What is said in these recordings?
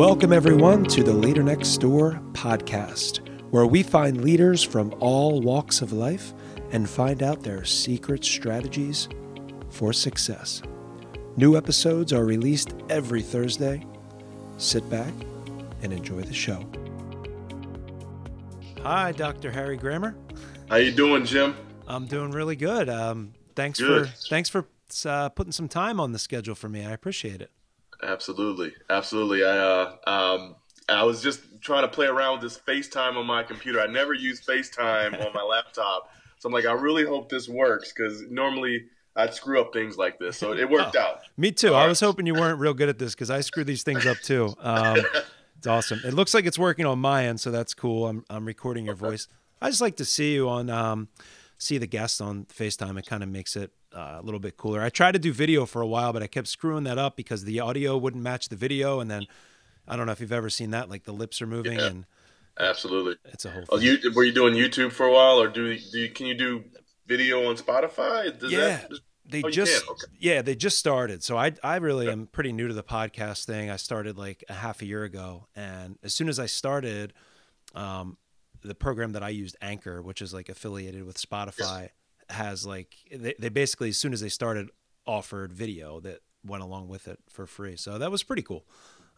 Welcome, everyone, to the Leader Next Door podcast, where we find leaders from all walks of life and find out their secret strategies for success. New episodes are released every Thursday. Sit back and enjoy the show. Hi, Dr. Harry Grammer. How you doing, Jim? I'm doing really good. Um, thanks good. for thanks for uh, putting some time on the schedule for me. I appreciate it. Absolutely, absolutely. I uh, um, I was just trying to play around with this FaceTime on my computer. I never use FaceTime on my laptop, so I'm like, I really hope this works because normally I'd screw up things like this. So it worked oh, out. Me too. I was hoping you weren't real good at this because I screw these things up too. Um, it's awesome. It looks like it's working on my end, so that's cool. I'm I'm recording your okay. voice. I just like to see you on um, see the guest on FaceTime. It kind of makes it uh, a little bit cooler. I tried to do video for a while, but I kept screwing that up because the audio wouldn't match the video, and then I don't know if you've ever seen that. Like the lips are moving, yeah, and absolutely, it's a whole. Oh, you were you doing YouTube for a while, or do, do you, can you do video on Spotify? Does yeah. That, they oh, just okay. yeah they just started so i i really okay. am pretty new to the podcast thing i started like a half a year ago and as soon as i started um the program that i used anchor which is like affiliated with spotify yes. Has like they, they basically as soon as they started offered video that went along with it for free so that was pretty cool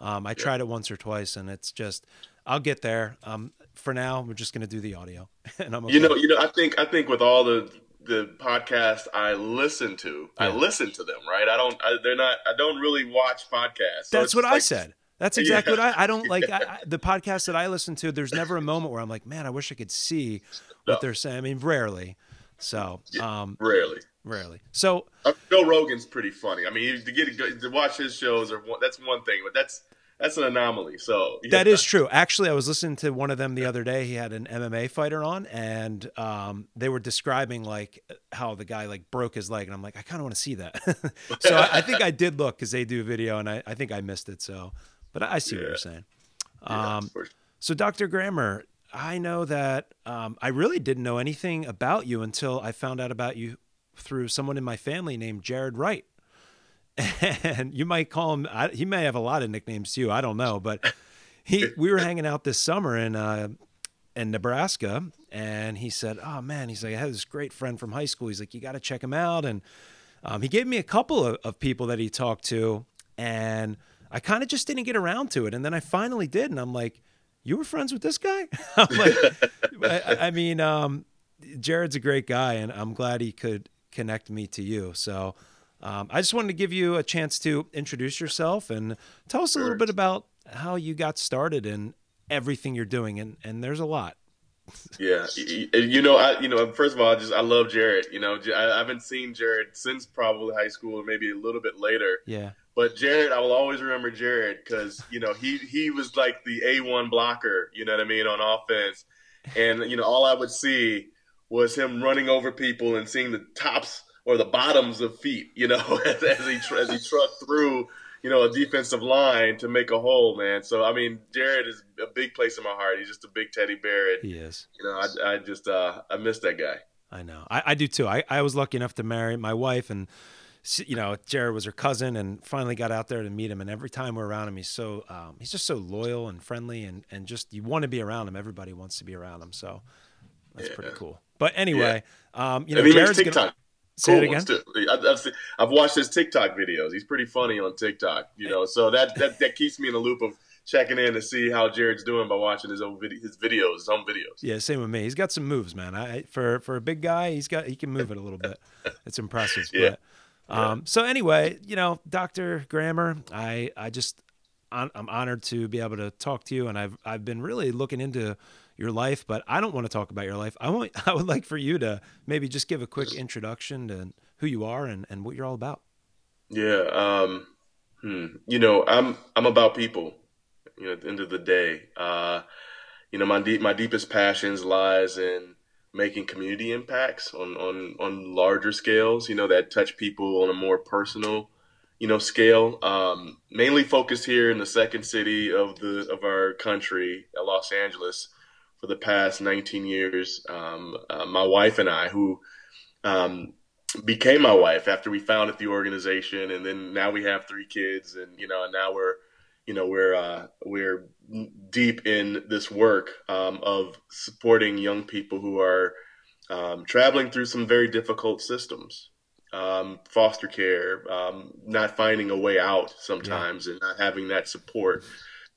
um, I yeah. tried it once or twice, and it's just I'll get there. Um, for now, we're just going to do the audio, and I'm. Okay. You know, you know, I think I think with all the the podcast I listen to, yeah. I listen to them. Right? I don't. I, they're not. I don't really watch podcasts. So That's what like, I said. That's exactly yeah. what I. I don't like I, the podcast that I listen to. There's never a moment where I'm like, man, I wish I could see what no. they're saying. I mean, rarely. So, um, rarely. Rarely. So uh, Joe Rogan's pretty funny. I mean, to get to watch his shows or that's one thing, but that's that's an anomaly. So that is true. Actually, I was listening to one of them the other day. He had an MMA fighter on, and um, they were describing like how the guy like broke his leg, and I'm like, I kind of want to see that. so I, I, think I did look because they do video, and I, I think I missed it. So, but I, see yeah. what you're saying. Um, yeah, so Dr. Grammer, I know that um, I really didn't know anything about you until I found out about you through someone in my family named Jared Wright and you might call him. I, he may have a lot of nicknames too. I don't know, but he we were hanging out this summer in uh, in Nebraska, and he said, "Oh man," he's like, "I had this great friend from high school." He's like, "You got to check him out," and um, he gave me a couple of, of people that he talked to, and I kind of just didn't get around to it, and then I finally did, and I'm like, "You were friends with this guy?" Like, I, I, mean, um, Jared's a great guy, and I'm glad he could connect me to you. So. Um, I just wanted to give you a chance to introduce yourself and tell us a little bit about how you got started and everything you're doing. And, and there's a lot. yeah, you know, I you know, first of all, I just I love Jared. You know, I haven't seen Jared since probably high school, or maybe a little bit later. Yeah. But Jared, I will always remember Jared because you know he he was like the a one blocker. You know what I mean on offense, and you know all I would see was him running over people and seeing the tops or the bottoms of feet, you know, as, as he as he trucked through, you know, a defensive line to make a hole, man. So I mean, Jared is a big place in my heart. He's just a big teddy bear. And, he is. You know, I, I just uh, I miss that guy. I know. I, I do too. I, I was lucky enough to marry my wife and you know, Jared was her cousin, and finally got out there to meet him. And every time we're around him, he's so um, he's just so loyal and friendly, and and just you want to be around him. Everybody wants to be around him, so that's yeah. pretty cool. But anyway, yeah. um, you know, Jared's gonna, Say cool it again. I've, I've, I've, watched his TikTok videos. He's pretty funny on TikTok, you know. So that, that that keeps me in the loop of checking in to see how Jared's doing by watching his own video, his videos, his own videos. Yeah, same with me. He's got some moves, man. I for for a big guy, he's got he can move it a little bit. It's impressive. yeah. But, um, yeah. So anyway, you know, Doctor Grammer, I I just I'm honored to be able to talk to you, and I've I've been really looking into your life, but I don't want to talk about your life. I want I would like for you to maybe just give a quick introduction to who you are and, and what you're all about. Yeah, um, hmm. you know, I'm I'm about people. You know, at the end of the day, uh, you know, my deep my deepest passions lies in making community impacts on on on larger scales. You know, that touch people on a more personal you know scale um, mainly focused here in the second city of the of our country los angeles for the past 19 years. Um, uh, my wife and I, who um, became my wife after we founded the organization, and then now we have three kids, and you know, and now we're you know we're uh, we're deep in this work um, of supporting young people who are um, traveling through some very difficult systems, um, foster care, um, not finding a way out sometimes, yeah. and not having that support.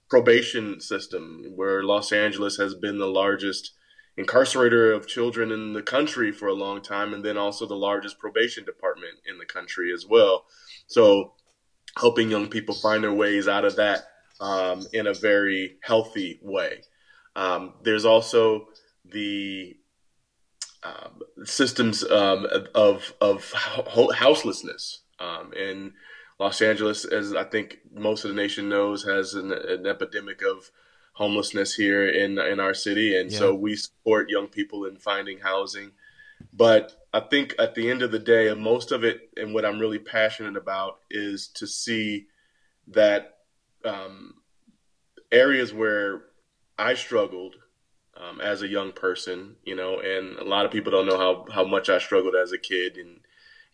Probation system, where Los Angeles has been the largest incarcerator of children in the country for a long time, and then also the largest probation department in the country as well. So, helping young people find their ways out of that um, in a very healthy way. Um, there's also the um, systems um, of of houselessness um, in Los Angeles, as I think most of the nation knows, has an, an epidemic of homelessness here in in our city, and yeah. so we support young people in finding housing. But I think at the end of the day, most of it, and what I'm really passionate about, is to see that um, areas where I struggled um, as a young person, you know, and a lot of people don't know how, how much I struggled as a kid and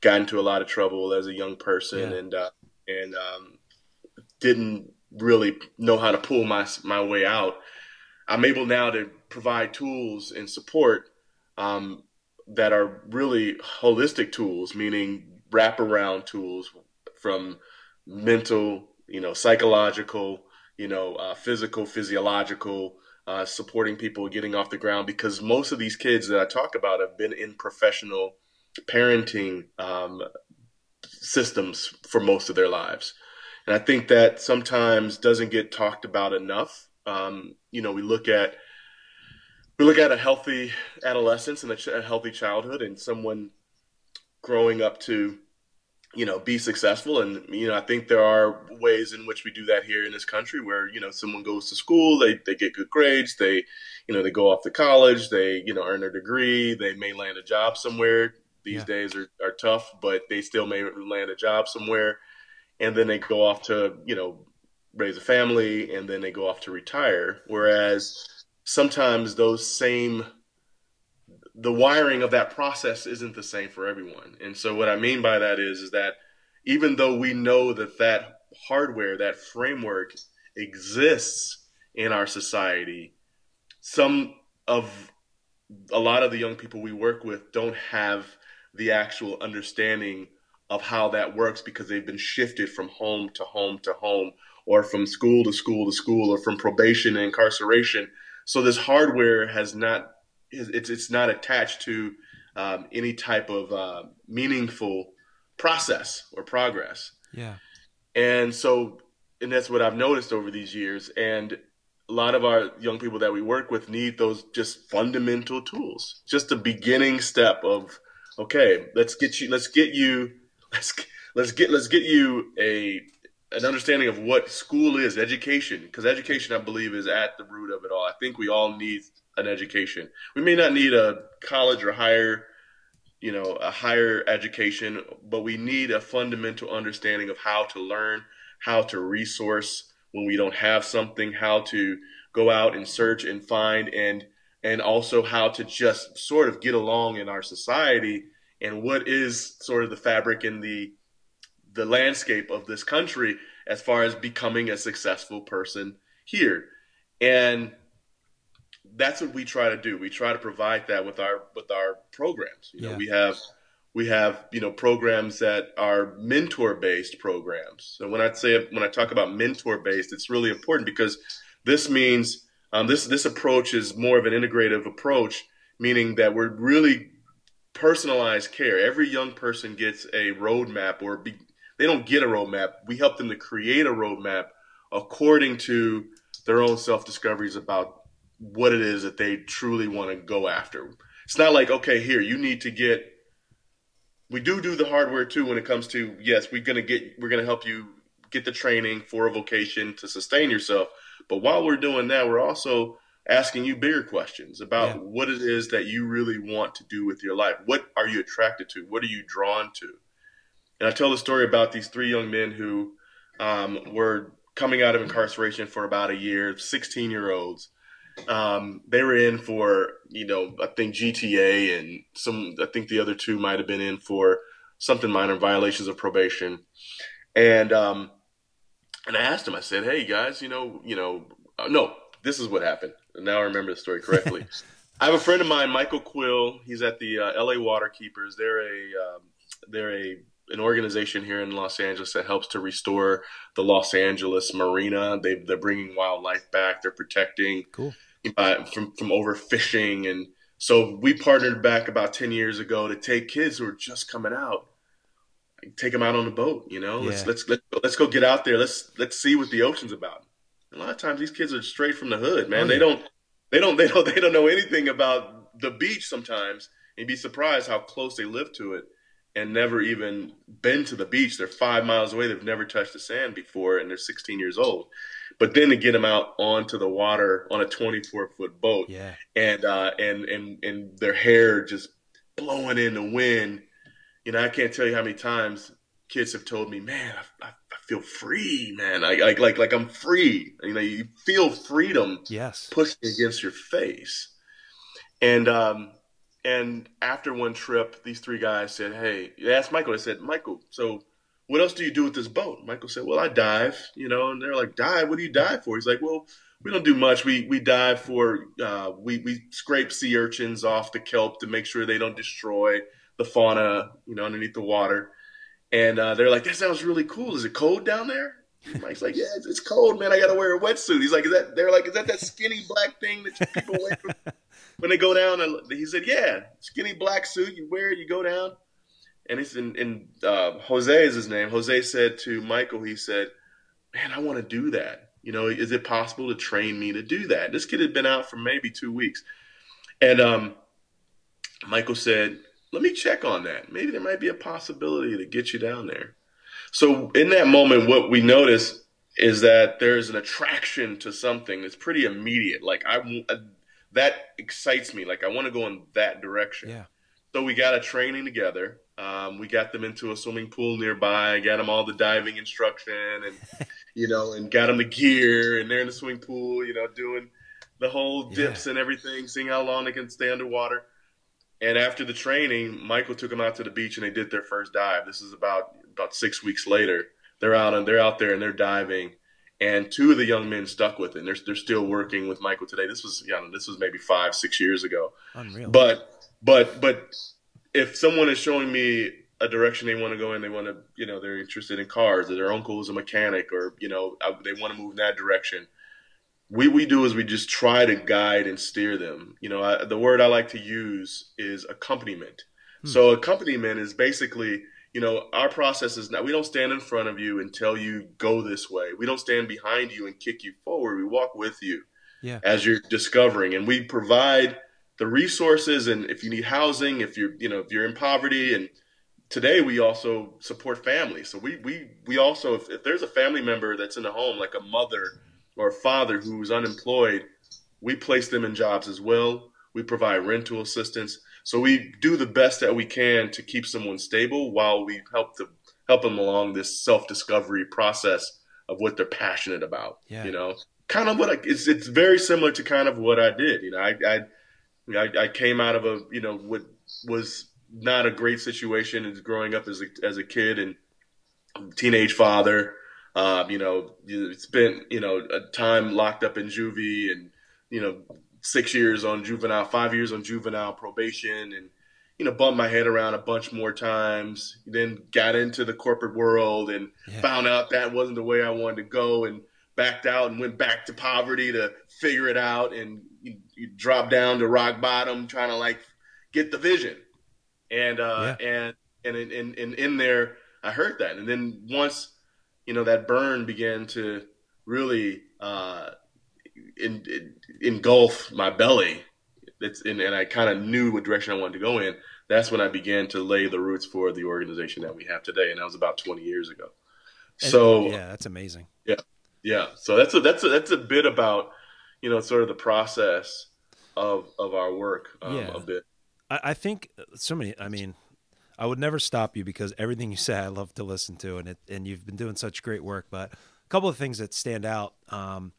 got into a lot of trouble as a young person yeah. and, uh, and, um, didn't really know how to pull my, my way out. I'm able now to provide tools and support, um, that are really holistic tools, meaning wraparound tools from mental, you know, psychological, you know, uh, physical, physiological, uh, supporting people getting off the ground because most of these kids that I talk about have been in professional parenting um, systems for most of their lives. And I think that sometimes doesn't get talked about enough. Um, you know, we look at we look at a healthy adolescence and a, ch- a healthy childhood, and someone growing up to you know be successful. And you know i think there are ways in which we do that here in this country where you know someone goes to school they, they get good grades they you know they go off to college they you know earn their degree they may land a job somewhere. These yeah. days are, are tough but they still may land a job somewhere. And then they go off to you know raise a family and then they go off to retire. Whereas sometimes those same the wiring of that process isn't the same for everyone. And so what I mean by that is is that even though we know that that hardware, that framework exists in our society, some of a lot of the young people we work with don't have the actual understanding of how that works because they've been shifted from home to home to home or from school to school to school or from probation and incarceration. So this hardware has not it's it's not attached to um, any type of uh, meaningful process or progress. Yeah. And so, and that's what I've noticed over these years. And a lot of our young people that we work with need those just fundamental tools, just a beginning step of, okay, let's get you, let's get you, let's let's get let's get you a an understanding of what school is, education, because education, I believe, is at the root of it all. I think we all need an education. We may not need a college or higher, you know, a higher education, but we need a fundamental understanding of how to learn, how to resource when we don't have something, how to go out and search and find and and also how to just sort of get along in our society and what is sort of the fabric in the the landscape of this country as far as becoming a successful person here. And that's what we try to do. We try to provide that with our with our programs. You know, yeah. we have we have you know programs that are mentor based programs. So when I say when I talk about mentor based, it's really important because this means um, this this approach is more of an integrative approach, meaning that we're really personalized care. Every young person gets a roadmap, or be, they don't get a roadmap. We help them to create a roadmap according to their own self discoveries about what it is that they truly want to go after. It's not like, okay, here, you need to get we do do the hardware too when it comes to yes, we're going to get we're going to help you get the training for a vocation to sustain yourself. But while we're doing that, we're also asking you bigger questions about yeah. what it is that you really want to do with your life. What are you attracted to? What are you drawn to? And I tell the story about these three young men who um, were coming out of incarceration for about a year, 16 year olds um, they were in for you know I think GTA and some I think the other two might have been in for something minor violations of probation, and um, and I asked him. I said, "Hey guys, you know, you know, uh, no, this is what happened. Now I remember the story correctly. I have a friend of mine, Michael Quill. He's at the uh, L.A. Waterkeepers. They're a um, they're a an organization here in Los Angeles that helps to restore the Los Angeles marina. They they're bringing wildlife back. They're protecting cool. uh, from from overfishing, and so we partnered back about ten years ago to take kids who are just coming out, take them out on the boat. You know, let's let's let's let's go get out there. Let's let's see what the ocean's about. A lot of times these kids are straight from the hood, man. Oh, They yeah. don't they don't they don't they don't know anything about the beach sometimes. And you'd be surprised how close they live to it and never even been to the beach. They're five miles away. They've never touched the sand before, and they're 16 years old. But then to get them out onto the water on a 24 foot boat, Yeah. and uh, and and and their hair just blowing in the wind. You know, I can't tell you how many times kids have told me, "Man, I, I, I feel free, man. I, like like like I'm free." You know, you feel freedom Yes. pushing against your face. And um, and after one trip, these three guys said, "Hey," they asked Michael. They said, "Michael, so what else do you do with this boat?" Michael said, "Well, I dive, you know." And they're like, "Dive? What do you dive for?" He's like, "Well, we don't do much. We we dive for uh, we we scrape sea urchins off the kelp to make sure they don't destroy the fauna, you know, underneath the water." And uh, they're like, "That sounds really cool. Is it cold down there?" Mike's like, "Yeah, it's, it's cold, man. I got to wear a wetsuit." He's like, "Is that?" They're like, "Is that that skinny black thing that people wear when they go down?" And he said, "Yeah, skinny black suit. You wear it, you go down." And it's in, in uh, Jose is his name. Jose said to Michael, he said, "Man, I want to do that. You know, is it possible to train me to do that?" This kid had been out for maybe two weeks, and um, Michael said, "Let me check on that. Maybe there might be a possibility to get you down there." So in that moment, what we notice is that there's an attraction to something that's pretty immediate. Like I, uh, that excites me. Like I want to go in that direction. Yeah. So we got a training together. Um, we got them into a swimming pool nearby. Got them all the diving instruction, and you know, and got them the gear, and they're in the swimming pool. You know, doing the whole dips and everything, seeing how long they can stay underwater. And after the training, Michael took them out to the beach, and they did their first dive. This is about about six weeks later. They're out and they're out there and they're diving. And two of the young men stuck with it. And they're, they're still working with Michael today. This was, you know, this was maybe five, six years ago. Unreal. But but but if someone is showing me a direction they want to go in, they want to, you know, they're interested in cars, or their uncle is a mechanic, or you know, they want to move in that direction. We we do is we just try to guide and steer them. You know, I, the word I like to use is accompaniment. Hmm. So accompaniment is basically, you know, our process is not. We don't stand in front of you and tell you go this way. We don't stand behind you and kick you forward. We walk with you Yeah. as you're discovering, and we provide the resources. And if you need housing, if you're, you know, if you're in poverty, and today we also support families. So we we we also, if, if there's a family member that's in a home, like a mother or a father who's unemployed, we place them in jobs as well. We provide rental assistance. So we do the best that we can to keep someone stable while we help to help them along this self discovery process of what they're passionate about. Yeah. You know, kind of what I, it's it's very similar to kind of what I did. You know, I I I, I came out of a you know what was not a great situation as growing up as a as a kid and teenage father. Um, you know, spent you know a time locked up in juvie and you know six years on juvenile, five years on juvenile probation, and you know bumped my head around a bunch more times. Then got into the corporate world and Yeah. found out that wasn't the way I wanted to go, and backed out and went back to poverty to figure it out, and you, you drop down to rock bottom, trying to like get the vision, and uh, and and in, in, in in there I heard that, and then once you know that burn began to really uh, in, in, engulf my belly. It's, and, and I kind of knew what direction I wanted to go in. That's when I began to lay the roots for the organization that we have today, and that was about 20 years ago. And- So yeah, that's amazing. yeah, yeah. so that's a that's a that's a bit about you know sort of the process of of our work um, Yeah. a bit. I, I think so many. I mean, I would never stop you because everything you say, I love to listen to, and it and you've been doing such great work. But a couple of things that stand out. Um,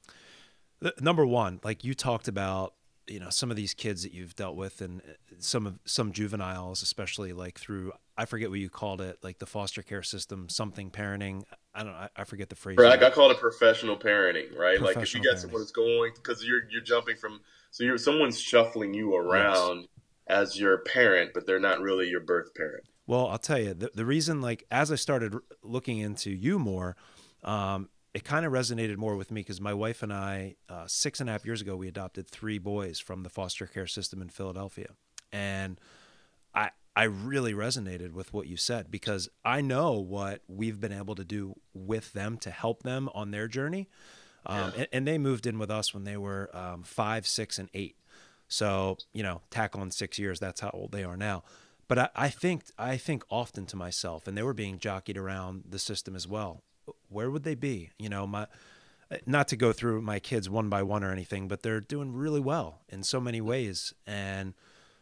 number one, like you talked about, you know, some of these kids that you've dealt with, and uh, some of some juveniles, especially like through I forget what you called it, like the foster care system, something parenting. I don't. I, I forget the phrase. Right, I call it professional parenting, right? like if you Professional get someone that's going because you're you're jumping from so you're someone's shuffling you around as your parent, but they're not really your birth parent. Well, I'll tell you the, the reason. Like as I started looking into you more, um, it kind of resonated more with me because my wife and I, uh, six and a half years ago, we adopted three boys from the foster care system in Philadelphia, and I I really resonated with what you said because I know what we've been able to do with them to help them on their journey. Um, and, and they moved in with us when they were um, five, six, and eight. So you know, tack on six years. That's how old they are now. But I, I think I think often to myself, and they were being jockeyed around the system as well. Where would they be? You know, my not to go through my kids one by one or anything, but they're doing really well in so many ways. And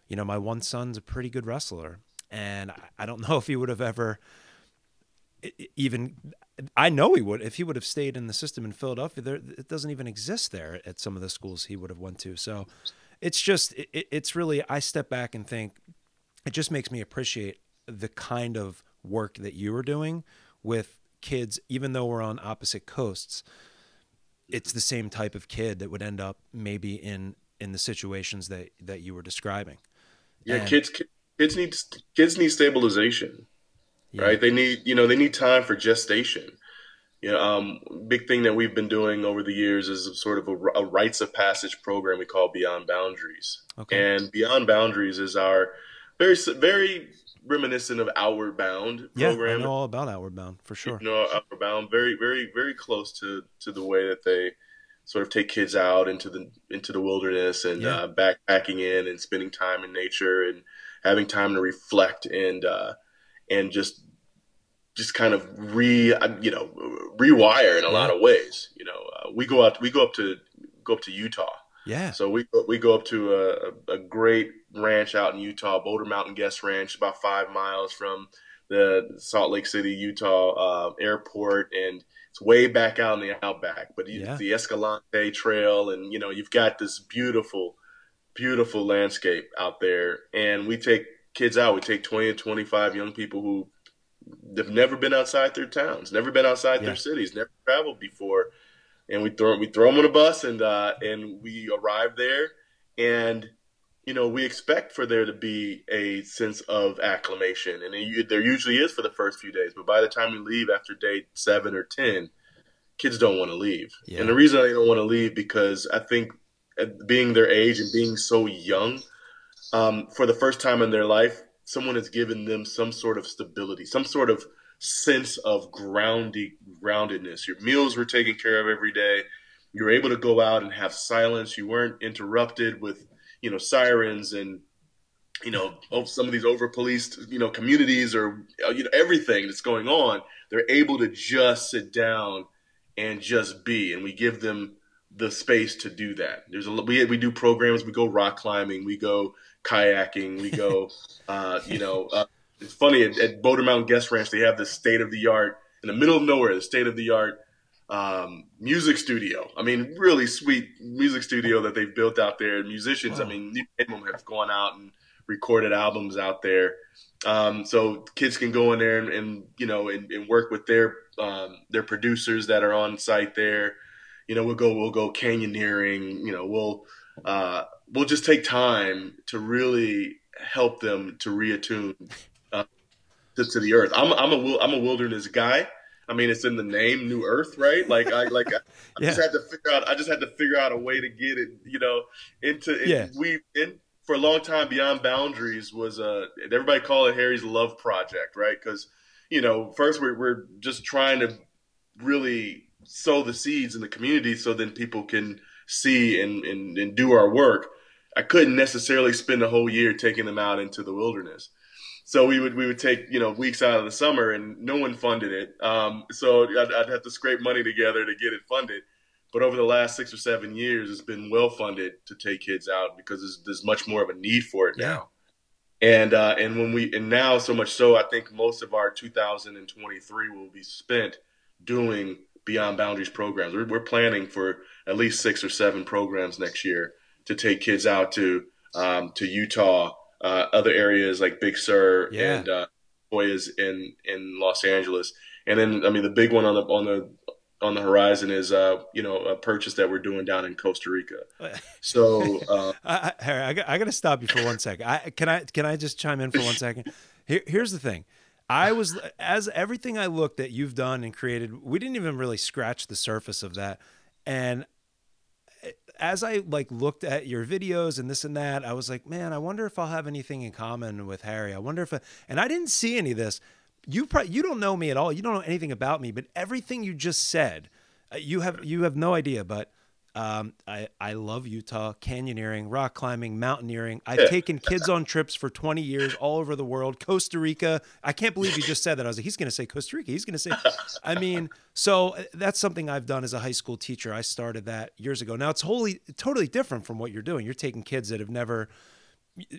you know, my one son's a pretty good wrestler, and I- don't know if he would have ever even. I know he would if he would have stayed in the system in Philadelphia. There, it doesn't even exist there at some of the schools he would have went to. So, it's just it- it's really I step back and think it just makes me appreciate the kind of work that you are doing with kids, even though we're on opposite coasts. It's the same type of kid that would end up maybe in in the situations that that you were describing. Yeah, And- kids kids need kids need stabilization, Yeah. right? They need you know they need time for gestation. You know, um, big thing that we've been doing over the years is sort of a, a rites of passage program we call Beyond Boundaries. Okay. And Beyond Boundaries is our very very reminiscent of Outward Bound yeah, I program. know all about Outward Bound for sure. You know, Outward Bound very very very close to to the way that they sort of take kids out into the into the wilderness and Yeah. uh, backpacking in and spending time in nature and having time to reflect and uh, and just just kind of re you know rewire in a lot of ways. You know, uh, we go out we go up to go up to Utah. Yeah. So we we go up to a, a great ranch out in Utah, Boulder Mountain Guest Ranch, about five miles from the Salt Lake City, Utah uh, airport, and it's way back out in the outback. But you, Yeah. the Escalante Trail, and you know you've got this beautiful, beautiful landscape out there. And we take kids out. We take twenty to twenty five young people who they've never been outside their towns, never been outside Yeah. their cities, never traveled before and we throw we throw them on a bus and uh, and we arrive there. And you know we expect for there to be a sense of acclimation and it, there usually is for the first few days but by the time we leave after day seven or ten kids don't want to leave. Yeah. and the reason they don't want to leave because i think being their age and being so young um, for the first time in their life someone has given them some sort of stability some sort of sense of grounding groundedness. Your meals were taken care of every day. You were able to go out and have silence. You weren't interrupted with, you know, sirens and, you know, oh, some of these over policed, you know, communities or uh, you know everything that's going on. They're able to just sit down and just be, and we give them the space to do that. There's a we we do programs. We go rock climbing. We go kayaking. We go, uh, you know. Uh, it's funny at, at Boulder Mountain Guest Ranch, they have this state of the art in the middle of nowhere, the state of the art um, music studio. I mean, really sweet music studio that they've built out there. Musicians, I mean, Edmond have gone out and recorded albums out there. Um, so kids can go in there and, and you know and, and work with their um, their producers that are on site there. You know, we'll go we'll go canyoneering. You know, we'll uh, we'll just take time to really help them to reattune to, the earth. I'm I'm a I'm a wilderness guy. I mean, it's in the name, New Earth, right? Like I like I, I just had to figure out. I just had to figure out a way to get it, you know, into Yeah. we in for a long time. Beyond Boundaries was a everybody call it Harry's love project, right? Because you know, first we're we're just trying to really sow the seeds in the community so then people can see and, and, and do our work. I couldn't necessarily spend a whole year taking them out into the wilderness. So we would we would take you know weeks out of the summer and no one funded it. Um, so I'd, I'd have to scrape money together to get it funded. But over the last six or seven years, it's been well funded to take kids out because there's, there's much more of a need for it Yeah. now. And uh, and when we and now so much so, I think most of our 2023 will be spent doing Beyond Boundaries programs. We're, we're planning for at least six or seven programs next year to take kids out to um, to Utah, uh, other areas like Big Sur Yeah. and uh, Hoyas in in Los Angeles, And then, I mean, the big one on the on the on the horizon is, uh, you know, a purchase that we're doing down in Costa Rica. So, uh, I, Harry, I got, I got to stop you for one second. I, can I can I just chime in for one second? Here, here's the thing. I was as everything I looked that you've done and created. We didn't even really scratch the surface of that, and as I like looked at your videos and this and that, I was like, man, I wonder if I'll have anything in common with Harry. I wonder if, I, and I didn't see any of this. You probably you don't know me at all. You don't know anything about me, but everything you just said, uh, you have you have no idea. But um, I, I love Utah, canyoneering, rock climbing, mountaineering. I've taken kids on trips for 20 years all over the world. Costa Rica. I can't believe you just said that. I was like, he's going to say Costa Rica. He's going to say, I mean, so uh, that's something I've done as a high school teacher. I started that years ago. Now it's wholly, totally different from what you're doing. You're taking kids that have never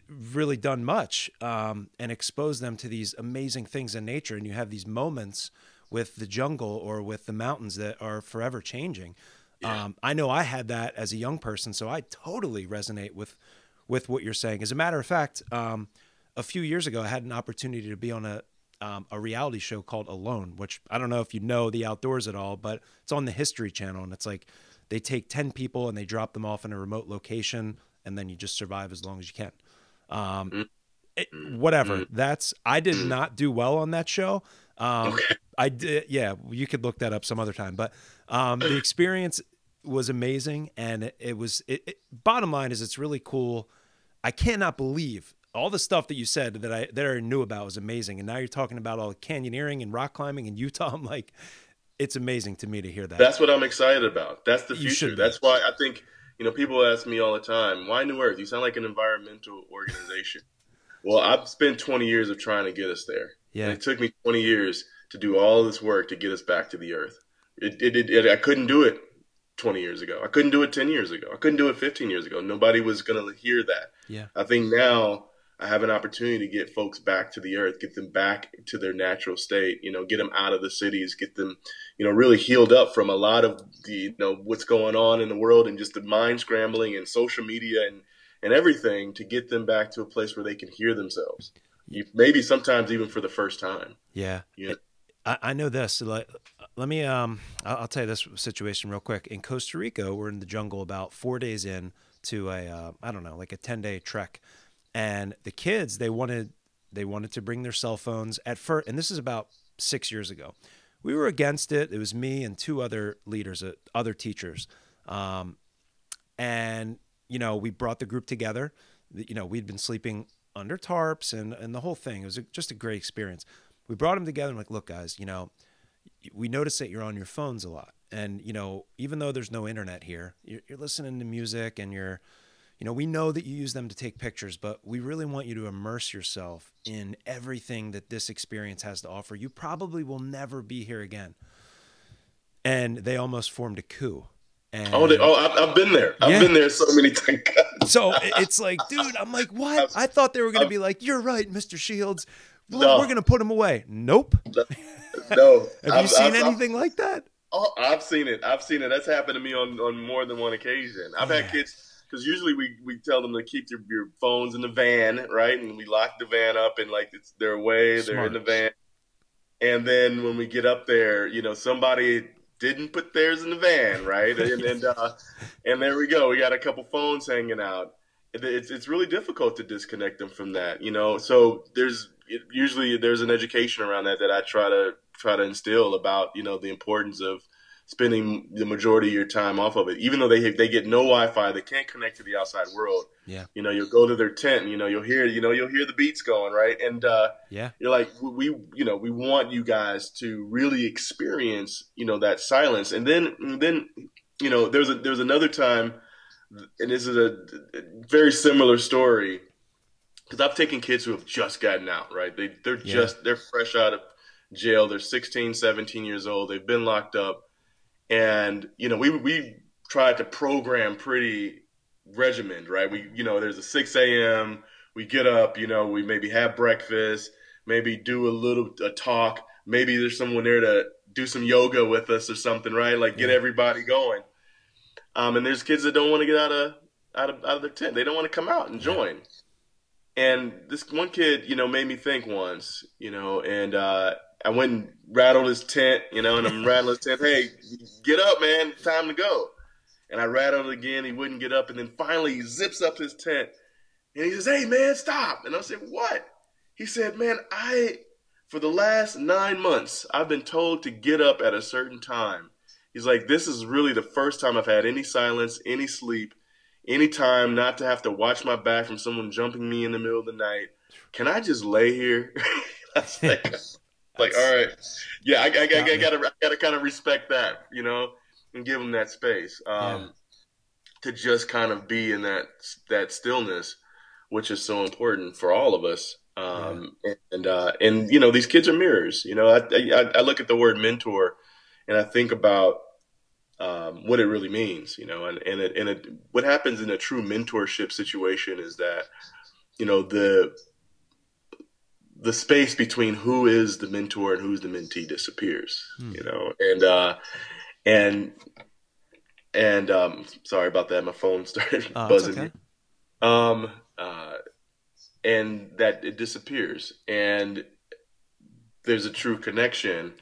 really done much um, and expose them to these amazing things in nature. And you have these moments with the jungle or with the mountains that are forever changing. Yeah. Um, I know I had that as a young person, so I totally resonate with with what you're saying. As a matter of fact, um, a few years ago, I had an opportunity to be on a um, a reality show called Alone, which I don't know if you know the outdoors at all, but it's on the History Channel, and it's like they take ten people and they drop them off in a remote location, and then you just survive as long as you can. Um, it, whatever. Mm. That's I did not do well on that show. Um, okay. I did. Yeah, you could look that up some other time, but um, the experience was amazing, and it, it was. It, it, bottom line is, it's really cool. I cannot believe all the stuff that you said that I that I knew about was amazing, and now you're talking about all the canyoneering and rock climbing in Utah. I'm like, it's amazing to me to hear that. That's what I'm excited about. That's the future. That's why I think you know people ask me all the time, why New Earth? You sound like an environmental organization. well, I've spent 20 years of trying to get us there. Yeah, and it took me 20 years to do all this work to get us back to the Earth. It, it, it, I couldn't do it 20 years ago. I couldn't do it 10 years ago. I couldn't do it 15 years ago. Nobody was going to hear that. Yeah. I think now I have an opportunity to get folks back to the earth, get them back to their natural state, you know, get them out of the cities, get them, you know, really healed up from a lot of the, you know, what's going on in the world and just the mind scrambling and social media and, and everything to get them back to a place where they can hear themselves. You, maybe sometimes even for the first time. Yeah. Yeah. I, I know this. Like, let me. Um, I'll, I'll, tell you this situation real quick. In Costa Rica, we're in the jungle about four days in to a uh, I don't know, like a ten day trek, and the kids they wanted they wanted to bring their cell phones at first, and this is about six years ago. We were against it. It was me and two other leaders, uh, other teachers, um, and you know we brought the group together. You know we'd been sleeping under tarps and and the whole thing. It was a, just a great experience we brought them together and like, look, guys, you know, we notice that you're on your phones a lot. And, you know, even though there's no internet here, you're, you're listening to music and you're, you know, we know that you use them to take pictures, but we really want you to immerse yourself in everything that this experience has to offer. You probably will never be here again. And they almost formed a coup. And, oh, they, oh, I've, I've, been there. I've yeah. been there so many times. so it's like, dude, I'm like, what? I thought they were going to be like, you're right, Mr. Shields no. we're gonna put him away. Nope. No. Have I've, you seen I've, anything I've, like that? Oh, I've seen it. I've seen it. That's happened to me on, on more than one occasion. I've yeah. had kids because usually we, we tell them to keep your, your phones in the van, right? And we lock the van up and like it's they're away, Smart. they're in the van. And then when we get up there, you know, somebody didn't put theirs in the van, right? and and uh, and there we go. We got a couple phones hanging out. It's it's really difficult to disconnect them from that, you know. So there's it, usually there's an education around that that I try to try to instill about you know the importance of spending the majority of your time off of it. Even though they they get no Wi-Fi, they can't connect to the outside world. Yeah, you know, you'll go to their tent, and, you know, you'll hear you know you'll hear the beats going right, and uh, yeah, you're like we you know we want you guys to really experience you know that silence, and then and then you know there's a there's another time, and this is a very similar story because I've taken kids who have just gotten out, right? They they're yeah. just they're fresh out of jail. They're 16, 17 years old. They've been locked up, and you know we we tried to program pretty regimented, right? We you know there's a 6 a.m. We get up, you know, we maybe have breakfast, maybe do a little a talk. Maybe there's someone there to do some yoga with us or something, right? Like get yeah. everybody going. Um, and there's kids that don't want to get out of out of out of their tent. They don't want to come out and join. Yeah and this one kid, you know, made me think once, you know, and uh, I went and rattled his tent, you know, and I'm rattling his tent. Hey, get up, man! Time to go. And I rattled again. He wouldn't get up, and then finally he zips up his tent, and he says, "Hey, man, stop!" And I said, "What?" He said, "Man, I for the last nine months I've been told to get up at a certain time." He's like, "This is really the first time I've had any silence, any sleep." Any time not to have to watch my back from someone jumping me in the middle of the night. Can I just lay here? like, like, all right, yeah, I, I, I, I, gotta, I gotta kind of respect that, you know, and give them that space um, yeah. to just kind of be in that that stillness, which is so important for all of us. Um, yeah. and uh, and you know, these kids are mirrors. You know, I, I, I look at the word mentor, and I think about um, what it really means. You know, and and it, and it, what happens in a true mentorship situation is that you know the the space between who is the mentor and who's the mentee disappears. Hmm. You know, and uh, and and um, sorry about that. My phone started oh, buzzing. Okay. Um, uh, and that it disappears, and there's a true connection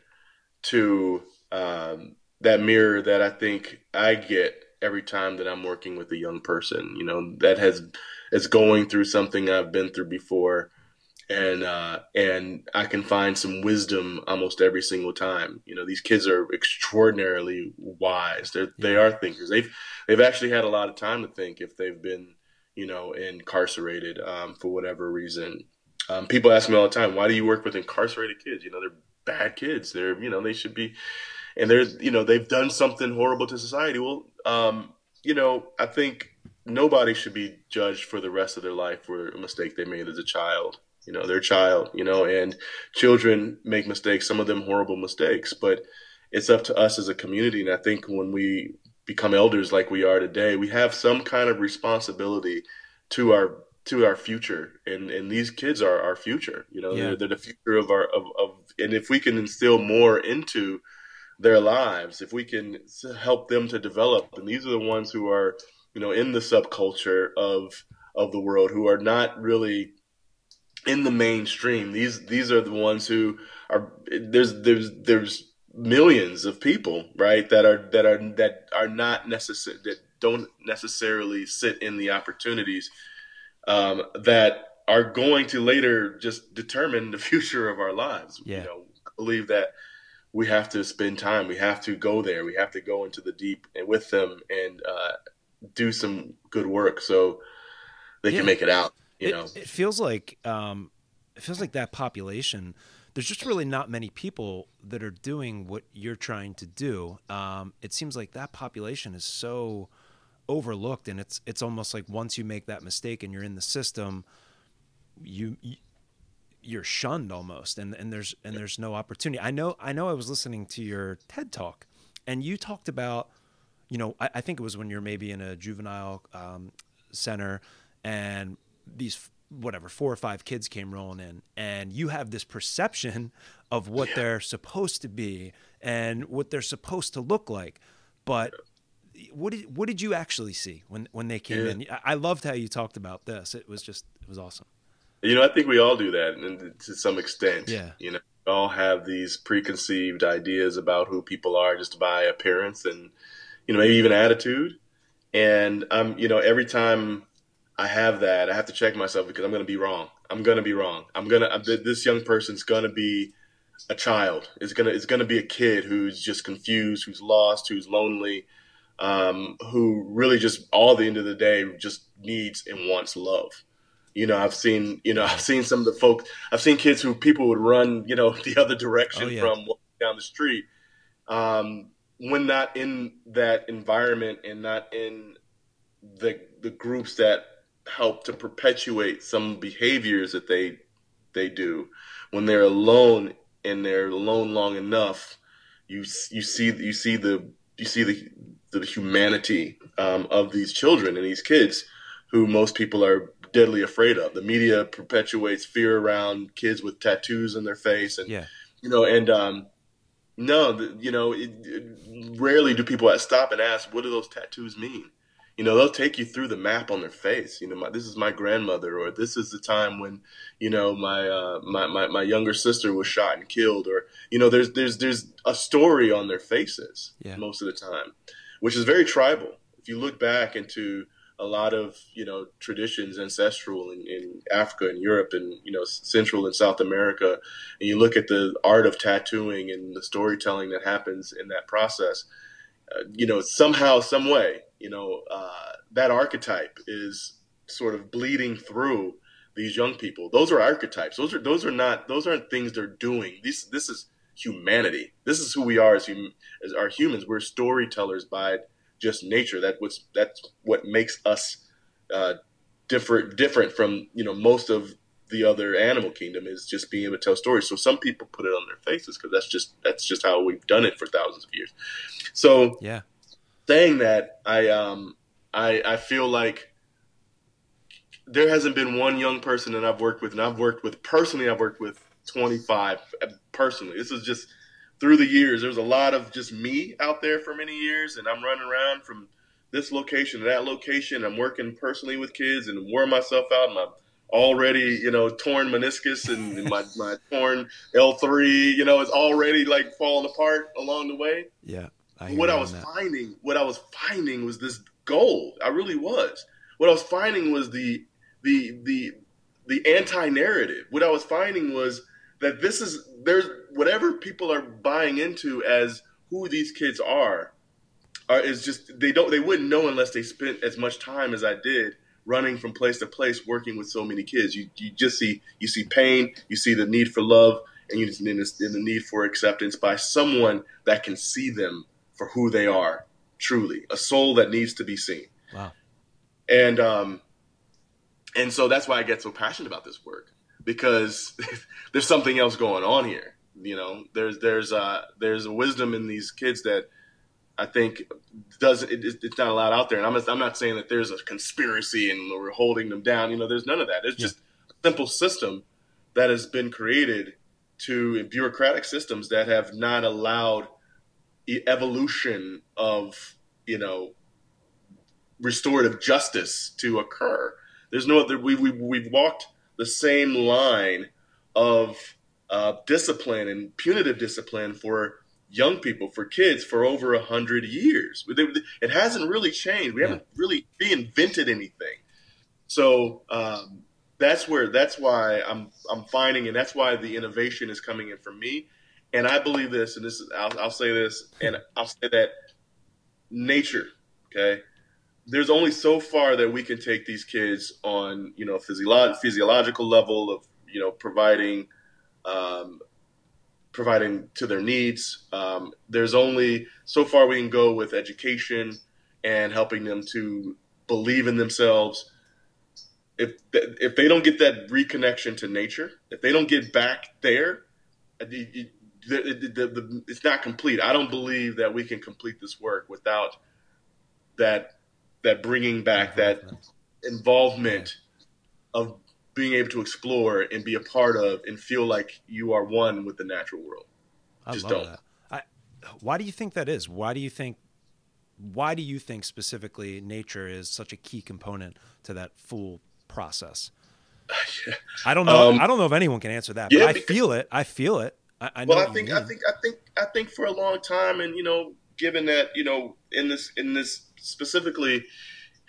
to um, that mirror that I think I get every time that I'm working with a young person. You know, that has is going through something I've been through before and uh, and I can find some wisdom almost every single time. You know, these kids are extraordinarily wise. They're, they are thinkers. They've they've actually had a lot of time to think if they've been you know incarcerated um, for whatever reason. Um, people ask me all the time, why do you work with incarcerated kids? You know, they're bad kids. They're you know they should be, and they're you know they've done something horrible to society. Well, um, you know, I think nobody should be judged for the rest of their life for a mistake they made as a child you know, their child, you know, and children make mistakes, some of them horrible mistakes, but it's up to us as a community. And I think when we become elders like we are today, we have some kind of responsibility to our to our future and and these kids are our future you know yeah. they're, they're, the future of our of, of and if we can instill more into their lives if we can help them to develop and these are the ones who are you know in the subculture of of the world who are not really in the mainstream. These these are the ones who are there's there's there's millions of people right that are that are that are not necessary that don't necessarily sit in the opportunities um, that are going to later just determine the future of our lives. Yeah. You know, believe that we have to spend time. We have to go there. We have to go into the deep and with them and uh, do some good work so they yeah. can make it out. You it, know, it feels like um, it feels like that population. There's just really not many people that are doing what you're trying to do. Um, it seems like that population is so overlooked, and it's it's almost like once you make that mistake and you're in the system, you, you you're shunned almost and, and there's and there's no opportunity. I know I know I was listening to your TED talk and you talked about, you know, I, I think it was when you're maybe in a juvenile um, center and these whatever four or five kids came rolling in and you have this perception of what yeah. they're supposed to be and what they're supposed to look like but what did what did you actually see when when they came yeah. in i loved how you talked about this it was just it was awesome you know i think we all do that and to some extent yeah you know we all have these preconceived ideas about who people are just by appearance and you know maybe even attitude and um you know every time I have that. I have to check myself because I'm going to be wrong. I'm going to be wrong. I'm going to this young person's going to be a child. It's going to it's going to be a kid who's just confused, who's lost, who's lonely, um, who really just all the end of the day just needs and wants love. You know, I've seen you know I've seen some of the folks. I've seen kids who people would run you know the other direction oh, yeah. from down the street. Um, when not in that environment and not in the the groups that help to perpetuate some behaviors that they they do when they're alone and they're alone long enough you you see you see the you see the the humanity um, of these children and these kids who most people are deadly afraid of the media perpetuates fear around kids with tattoos on their face and yeah. you know and um, no the, you know it, it, rarely do people stop and ask what do those tattoos mean you know they'll take you through the map on their face you know my, this is my grandmother or this is the time when you know my, uh, my my my younger sister was shot and killed or you know there's there's there's a story on their faces yeah. most of the time which is very tribal if you look back into a lot of you know traditions ancestral in, in Africa and Europe and you know Central and South America and you look at the art of tattooing and the storytelling that happens in that process uh, you know somehow some way you know, uh, that archetype is sort of bleeding through these young people. Those are archetypes. Those are those are not those aren't things they're doing. This this is humanity. This is who we are as, hum, as our humans. We're storytellers by just nature. That what's that's what makes us uh, different different from you know most of the other animal kingdom is just being able to tell stories. So some people put it on their faces because that's just that's just how we've done it for thousands of years. So yeah, saying that, I um I I feel like there hasn't been one young person that I've worked with, and I've worked with personally. I've worked with 25 personally. This is just through the years. There's a lot of just me out there for many years, and I'm running around from this location to that location. I'm working personally with kids and wearing myself out. My already, you know, torn meniscus and, and my, my torn L3, you know, it's already like falling apart along the way. Yeah. I what I was that. finding, what I was finding was this gold. I really was. What I was finding was the the the the anti-narrative. What I was finding was that this is there's whatever people are buying into as who these kids are, are is just they don't they wouldn't know unless they spent as much time as I did running from place to place working with so many kids. You you just see you see pain, you see the need for love, and you just need the need for acceptance by someone that can see them for who they are, truly, a soul that needs to be seen. Wow. And um, and so that's why I get so passionate about this work because there's something else going on here. You know, there's there's uh, there's a wisdom in these kids that I think does it, it's not allowed out there. And I'm I'm not saying that there's a conspiracy and we're holding them down. You know, there's none of that. It's yeah. just a simple system that has been created to bureaucratic systems that have not allowed evolution of you know restorative justice to occur. There's no other. We we we've walked the same line of uh, discipline and punitive discipline for young people, for kids, for over a hundred years. It hasn't really changed. We haven't really reinvented anything. So um, that's where that's why I'm I'm finding, and that's why the innovation is coming in for me and I believe this, and this is I'll, I'll say this, and I'll say that nature, okay. There's only so far that we can take these kids on, you know, physiolo- physiological level of, you know, providing, um, providing to their needs. Um, there's only so far we can go with education and helping them to believe in themselves. If if they don't get that reconnection to nature, if they don't get back there, the, the, the, it's not complete. I don't believe that we can complete this work without that that bringing back that involvement of being able to explore and be a part of and feel like you are one with the natural world. I Just love don't. that. I, why do you think that is? Why do you think why do you think specifically nature is such a key component to that full process? I don't know. Um, I don't know if anyone can answer that, yeah, but I because, feel it. I feel it. I, I well, I think, I think, I think, I think for a long time, and you know, given that you know, in this, in this specifically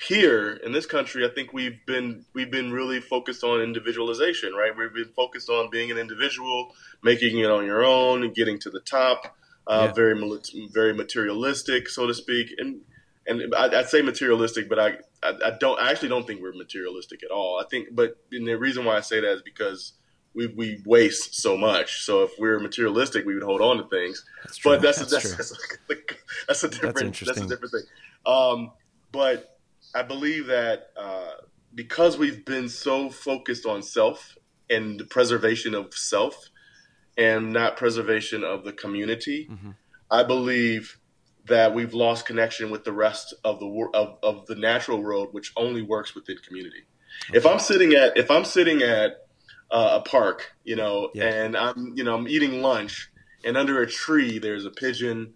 here in this country, I think we've been we've been really focused on individualization, right? We've been focused on being an individual, making it on your own, and getting to the top. Uh, yeah. Very very materialistic, so to speak, and and I'd say materialistic, but I, I, I don't I actually don't think we're materialistic at all. I think, but the reason why I say that is because we, we waste so much. So if we're materialistic, we would hold on to things. That's but that's that's, a, that's, a, that's, a different that's, that's, a different thing. Um, but I believe that uh, because we've been so focused on self and the preservation of self and not preservation of the community, mm-hmm. I believe that we've lost connection with the rest of the of, of the natural world, which only works within community. Okay. If I'm sitting at if I'm sitting at uh, a park, you know, and I'm, you know, I'm eating lunch, and under a tree there's a pigeon,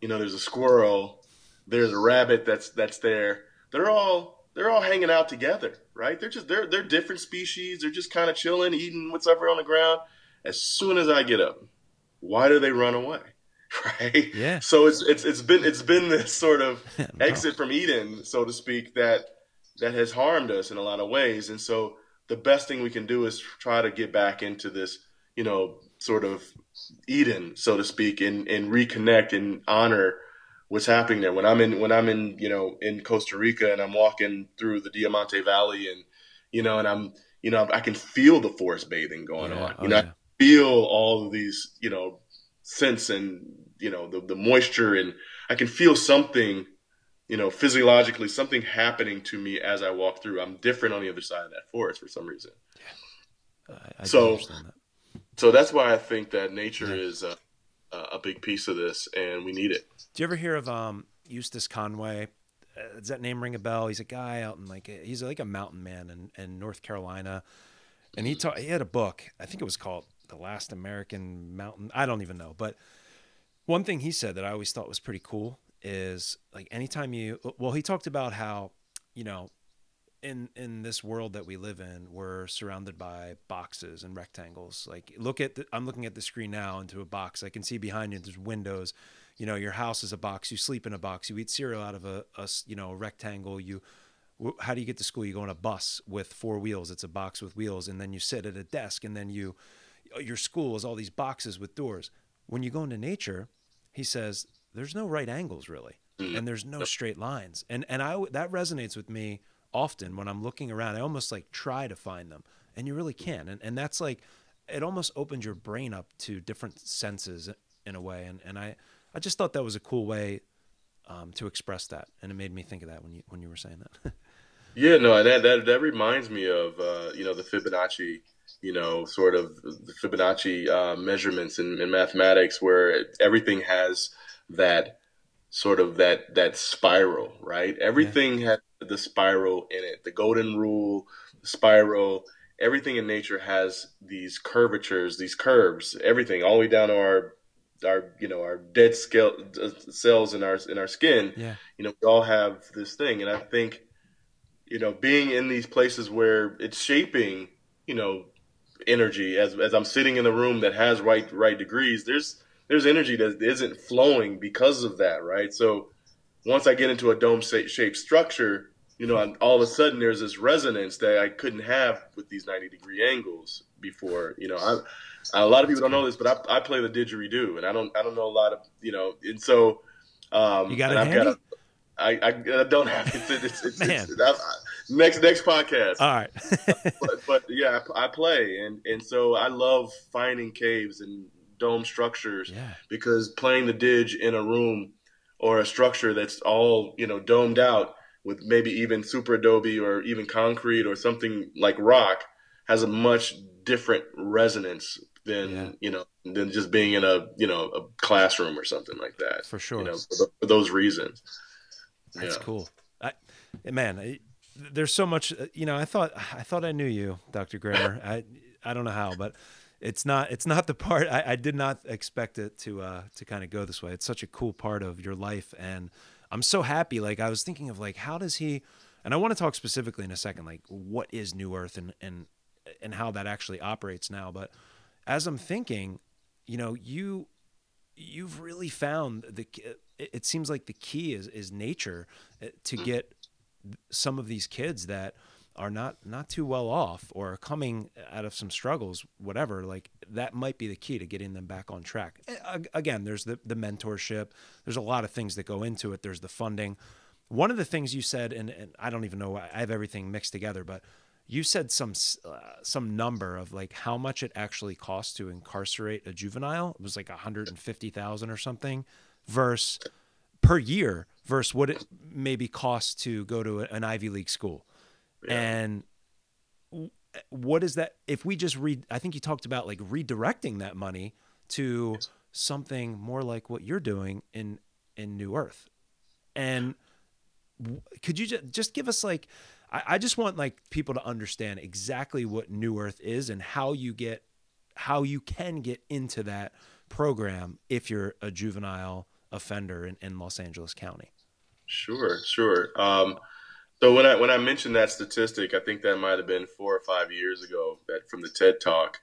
you know, there's a squirrel, there's a rabbit that's that's there. they're all they're all hanging out together, right? They're just they're they're different species. They're just kind of chilling, eating whatever on the ground. As soon as I get up, why do they run away? Right? Yeah. So it's it's it's been it's been this sort of No. exit from Eden, so to speak, that that has harmed us in a lot of ways. And so the best thing we can do is try to get back into this, you know, sort of Eden, so to speak, and, and reconnect and honor what's happening there. When I'm in when I'm in, you know, in Costa Rica and I'm walking through the Diamante Valley and you know, and I'm you know, I can feel the forest bathing going Yeah. on. Oh, You know, yeah. I feel all of these, you know, scents and you know, the, the moisture and I can feel something you know, physiologically something happening to me as I walk through. I'm different on the other side of that forest for some reason. I, I So- that. So that's why I think that nature Yeah. is a, a big piece of this, and we need it. Do you ever hear of um, Eustace Conway? Uh, does that name ring a bell? He's a guy out in like he's like a mountain man in, in North Carolina, and he taught he had a book. I think it was called The Last American Mountain. I don't even know, but one thing he said that I always thought was pretty cool is like anytime you well he talked about how you know in in this world that we live in we're surrounded by boxes and rectangles like look at the, i'm looking at the screen now into a box i can see behind you there's windows you know your house is a box you sleep in a box you eat cereal out of a, a you know a rectangle you how do you get to school? You go on a bus with four wheels it's a box with wheels and then you sit at a desk and then you your school is all these boxes with doors. When you go into nature he says there's no right angles really and there's no straight lines. And and i that resonates with me often when i'm looking around i almost like try to find them and you really can and and that's like it almost opens your brain up to different senses in a way and and i i just thought that was a cool way um, to express that and it made me think of that when you when you were saying that Yeah, no, that that that reminds me of uh, you know the Fibonacci, you know, sort of the Fibonacci uh, measurements in, in mathematics, where everything has that sort of that that spiral, right? Everything has the spiral in it. The golden rule, the spiral, everything in nature has these curvatures, these curves, everything all the way down to our our you know our dead scale, uh, cells in our in our skin. yeah You know, we all have this thing, and I think you know being in these places where it's shaping you know energy as as I'm sitting in a room that has right right degrees. There's there's energy that isn't flowing because of that, right? So once I get into a dome shaped structure, you know, I'm- all of a sudden there's this resonance that I couldn't have with these 90 degree angles before. You know, I, a lot of people don't know this, but I, I play the didgeridoo, and I don't I don't know a lot of you know, and so um, You got it I've handy? got a, I, I, I don't have it. It's, it's, Man. it's, I- next next podcast all right but, but yeah, I, I play, and and so I love finding caves and dome structures yeah because playing the dig in a room or a structure that's all you know domed out with maybe even super adobe or even concrete or something like rock has a much different resonance than Yeah. you know than just being in a you know a classroom or something like that for sure you know for, th- for those reasons That's Yeah. cool. I, man, I, there's so much. uh, You know, I thought I thought I knew you, Dr. Grammer. I I don't know how, but it's not it's not the part I, I did not expect it to uh to kind of go this way. It's such a cool part of your life, and I'm so happy. Like I was thinking of like how does he? And I want to talk specifically in a second, like what is New Earth and and and how that actually operates now. But as I'm thinking, you know, you you've really found the it it seems like the key is is nature uh, to get some of these kids that are not not too well off or are coming out of some struggles whatever like that might be the key to getting them back on track. Again there's the the mentorship. There's a lot of things that go into it. There's the funding. One of the things you said and, and i don't even know i have everything mixed together but you said some uh, some number of like how much it actually costs to incarcerate a juvenile it was like 150,000 or something versus per year versus what it maybe costs to go to an Ivy League school. And what is that if we just read I think you talked about like redirecting that money to something more like what you're doing in in New Earth. And could you just just give us like I, I just want like people to understand exactly what New Earth is and how you get how you can get into that program if you're a juvenile offender in, in Los Angeles County. Sure, sure. Um, So when I when I mentioned that statistic, I think that might have been four or five years ago. That from the TED Talk.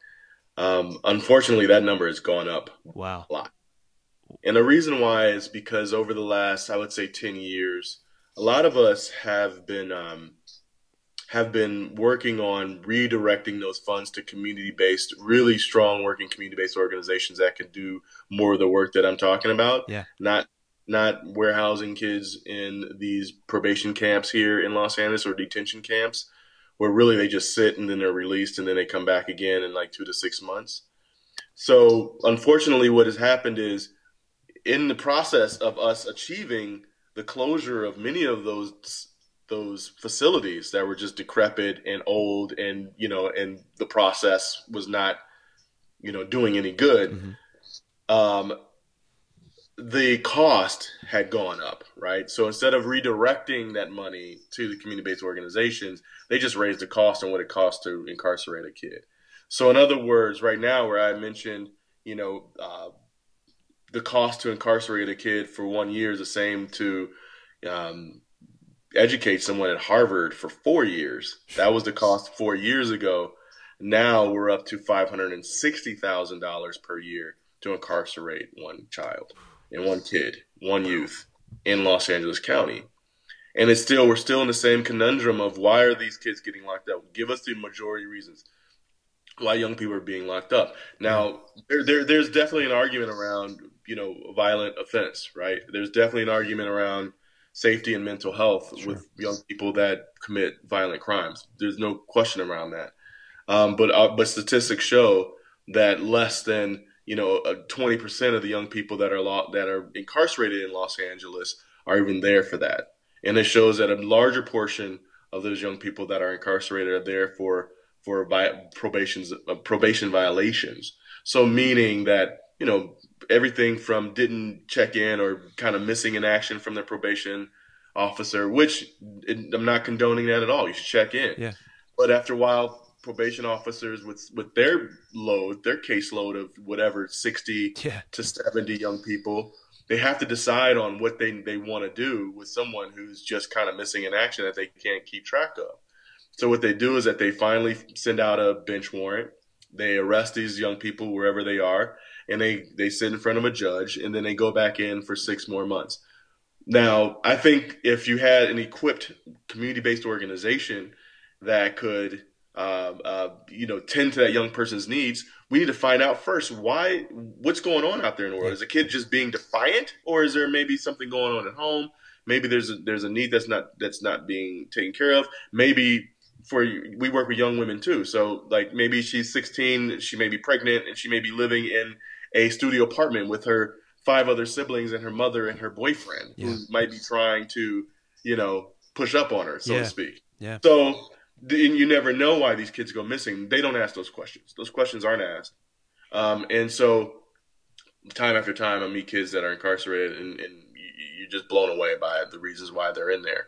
Um, unfortunately, that number has gone up. Wow. A lot. And the reason why is because over the last, I would say, ten years, a lot of us have been um, have been working on redirecting those funds to community based, really strong working community based organizations that can do more of the work that I'm talking about. Yeah. Not not warehousing kids in these probation camps here in Los Angeles or detention camps where really they just sit and then they're released and then they come back again in like two to six months. So unfortunately, what has happened is in the process of us achieving the closure of many of those those facilities that were just decrepit and old and you know and the process was not you know doing any good mm-hmm. um, the cost had gone up right so instead of redirecting that money to the community-based organizations they just raised the cost on what it costs to incarcerate a kid so in other words right now where i mentioned you know uh, the cost to incarcerate a kid for one year is the same to um, educate someone at Harvard for four years. That was the cost four years ago. Now we're up to five hundred and sixty thousand dollars per year to incarcerate one child and one kid, one youth in Los Angeles County. And it's still we're still in the same conundrum of why are these kids getting locked up? Give us the majority reasons why young people are being locked up. Now there, there there's definitely an argument around you know violent offense, right? There's definitely an argument around safety and mental health sure. with young people that commit violent crimes. There's no question around that. Um, but uh, but statistics show that less than you know twenty percent of the young people that are lo- that are incarcerated in Los Angeles are even there for that, and it shows that a larger portion of those young people that are incarcerated are there for for vi- probations uh, probation violations. So meaning that you know everything from didn't check in or kind of missing in action from their probation officer, which I'm not condoning that at all. You should check in. Yeah. But after a while, probation officers with with their load, their caseload of whatever 60 yeah. to 70 young people, they have to decide on what they they want to do with someone who's just kind of missing in action that they can't keep track of. So what they do is that they finally send out a bench warrant. They arrest these young people wherever they are and they they sit in front of a judge and then they go back in for six more months. Now, I think if you had an equipped community-based organization that could, uh, uh, you know, tend to that young person's needs, we need to find out first why, what's going on out there in the world. Is a kid just being defiant, or is there maybe something going on at home? Maybe there's a, there's a need that's not that's not being taken care of. Maybe for we work with young women too. So like maybe she's 16, she may be pregnant, and she may be living in a studio apartment with her five other siblings and her mother and her boyfriend yeah. who might be trying to, you know, push up on her, so yeah. to speak. Yeah. So and you never know why these kids go missing. They don't ask those questions. Those questions aren't asked. Um, and so time after time, I meet kids that are incarcerated and, and you're just blown away by the reasons why they're in there.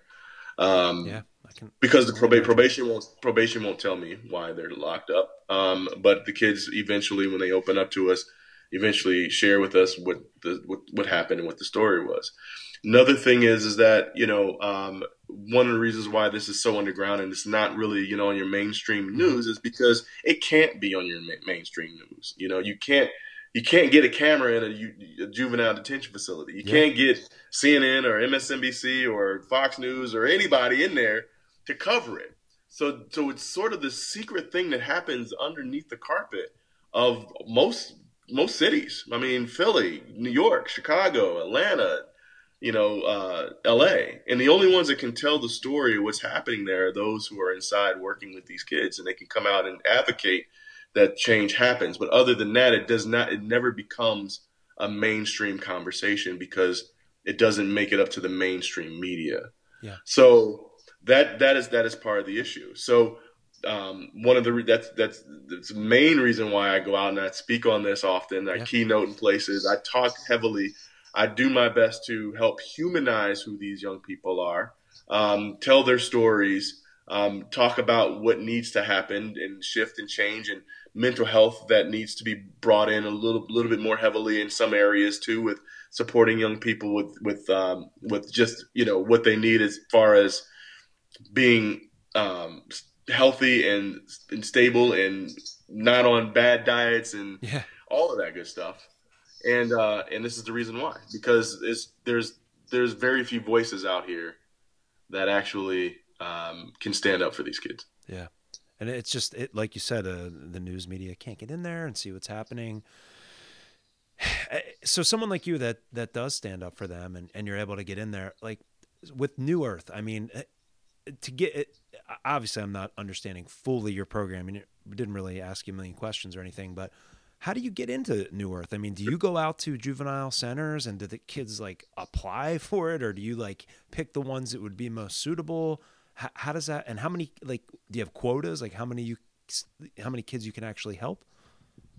Um, yeah. Can, because the proba- probation won't probation won't tell me why they're locked up. Um, but the kids eventually, when they open up to us, eventually share with us what the what, what happened and what the story was. Another thing is is that you know um, one of the reasons why this is so underground and it's not really you know on your mainstream mm-hmm. news is because it can't be on your ma- mainstream news. You know you can't you can't get a camera in a, ju- a juvenile detention facility. You yeah. can't get CNN or MSNBC or Fox News or anybody in there to cover it. So so it's sort of the secret thing that happens underneath the carpet of most most cities. I mean, Philly, New York, Chicago, Atlanta, you know, uh, L.A. And the only ones that can tell the story of what's happening there are those who are inside working with these kids, and they can come out and advocate that change happens. But other than that, it does not. It never becomes a mainstream conversation because it doesn't make it up to the mainstream media. Yeah. So that that is that is part of the issue. So um, one of the that's that's that's the main reason why I go out and I speak on this often. I yeah. keynote in places. I talk heavily. I do my best to help humanize who these young people are, um, tell their stories, um, talk about what needs to happen and shift and change and mental health that needs to be brought in a little little bit more heavily in some areas too with supporting young people with with um, with just you know what they need as far as being um, healthy and, and stable and not on bad diets and Yeah. all of that good stuff. And uh, and this is the reason why because it's, there's there's very few voices out here that actually um, can stand up for these kids. Yeah. And it's just it like you said, uh, the news media can't get in there and see what's happening. So someone like you that that does stand up for them and, and you're able to get in there, like with New Earth, I mean, eh, to get it, obviously I'm not understanding fully your program and didn't really ask you a million questions or anything, but how do you get into New Earth? I mean, do you go out to juvenile centers and do the kids like apply for it or do you like pick the ones that would be most suitable? How, how does that, and how many, like, do you have quotas? Like how many you, how many kids you can actually help?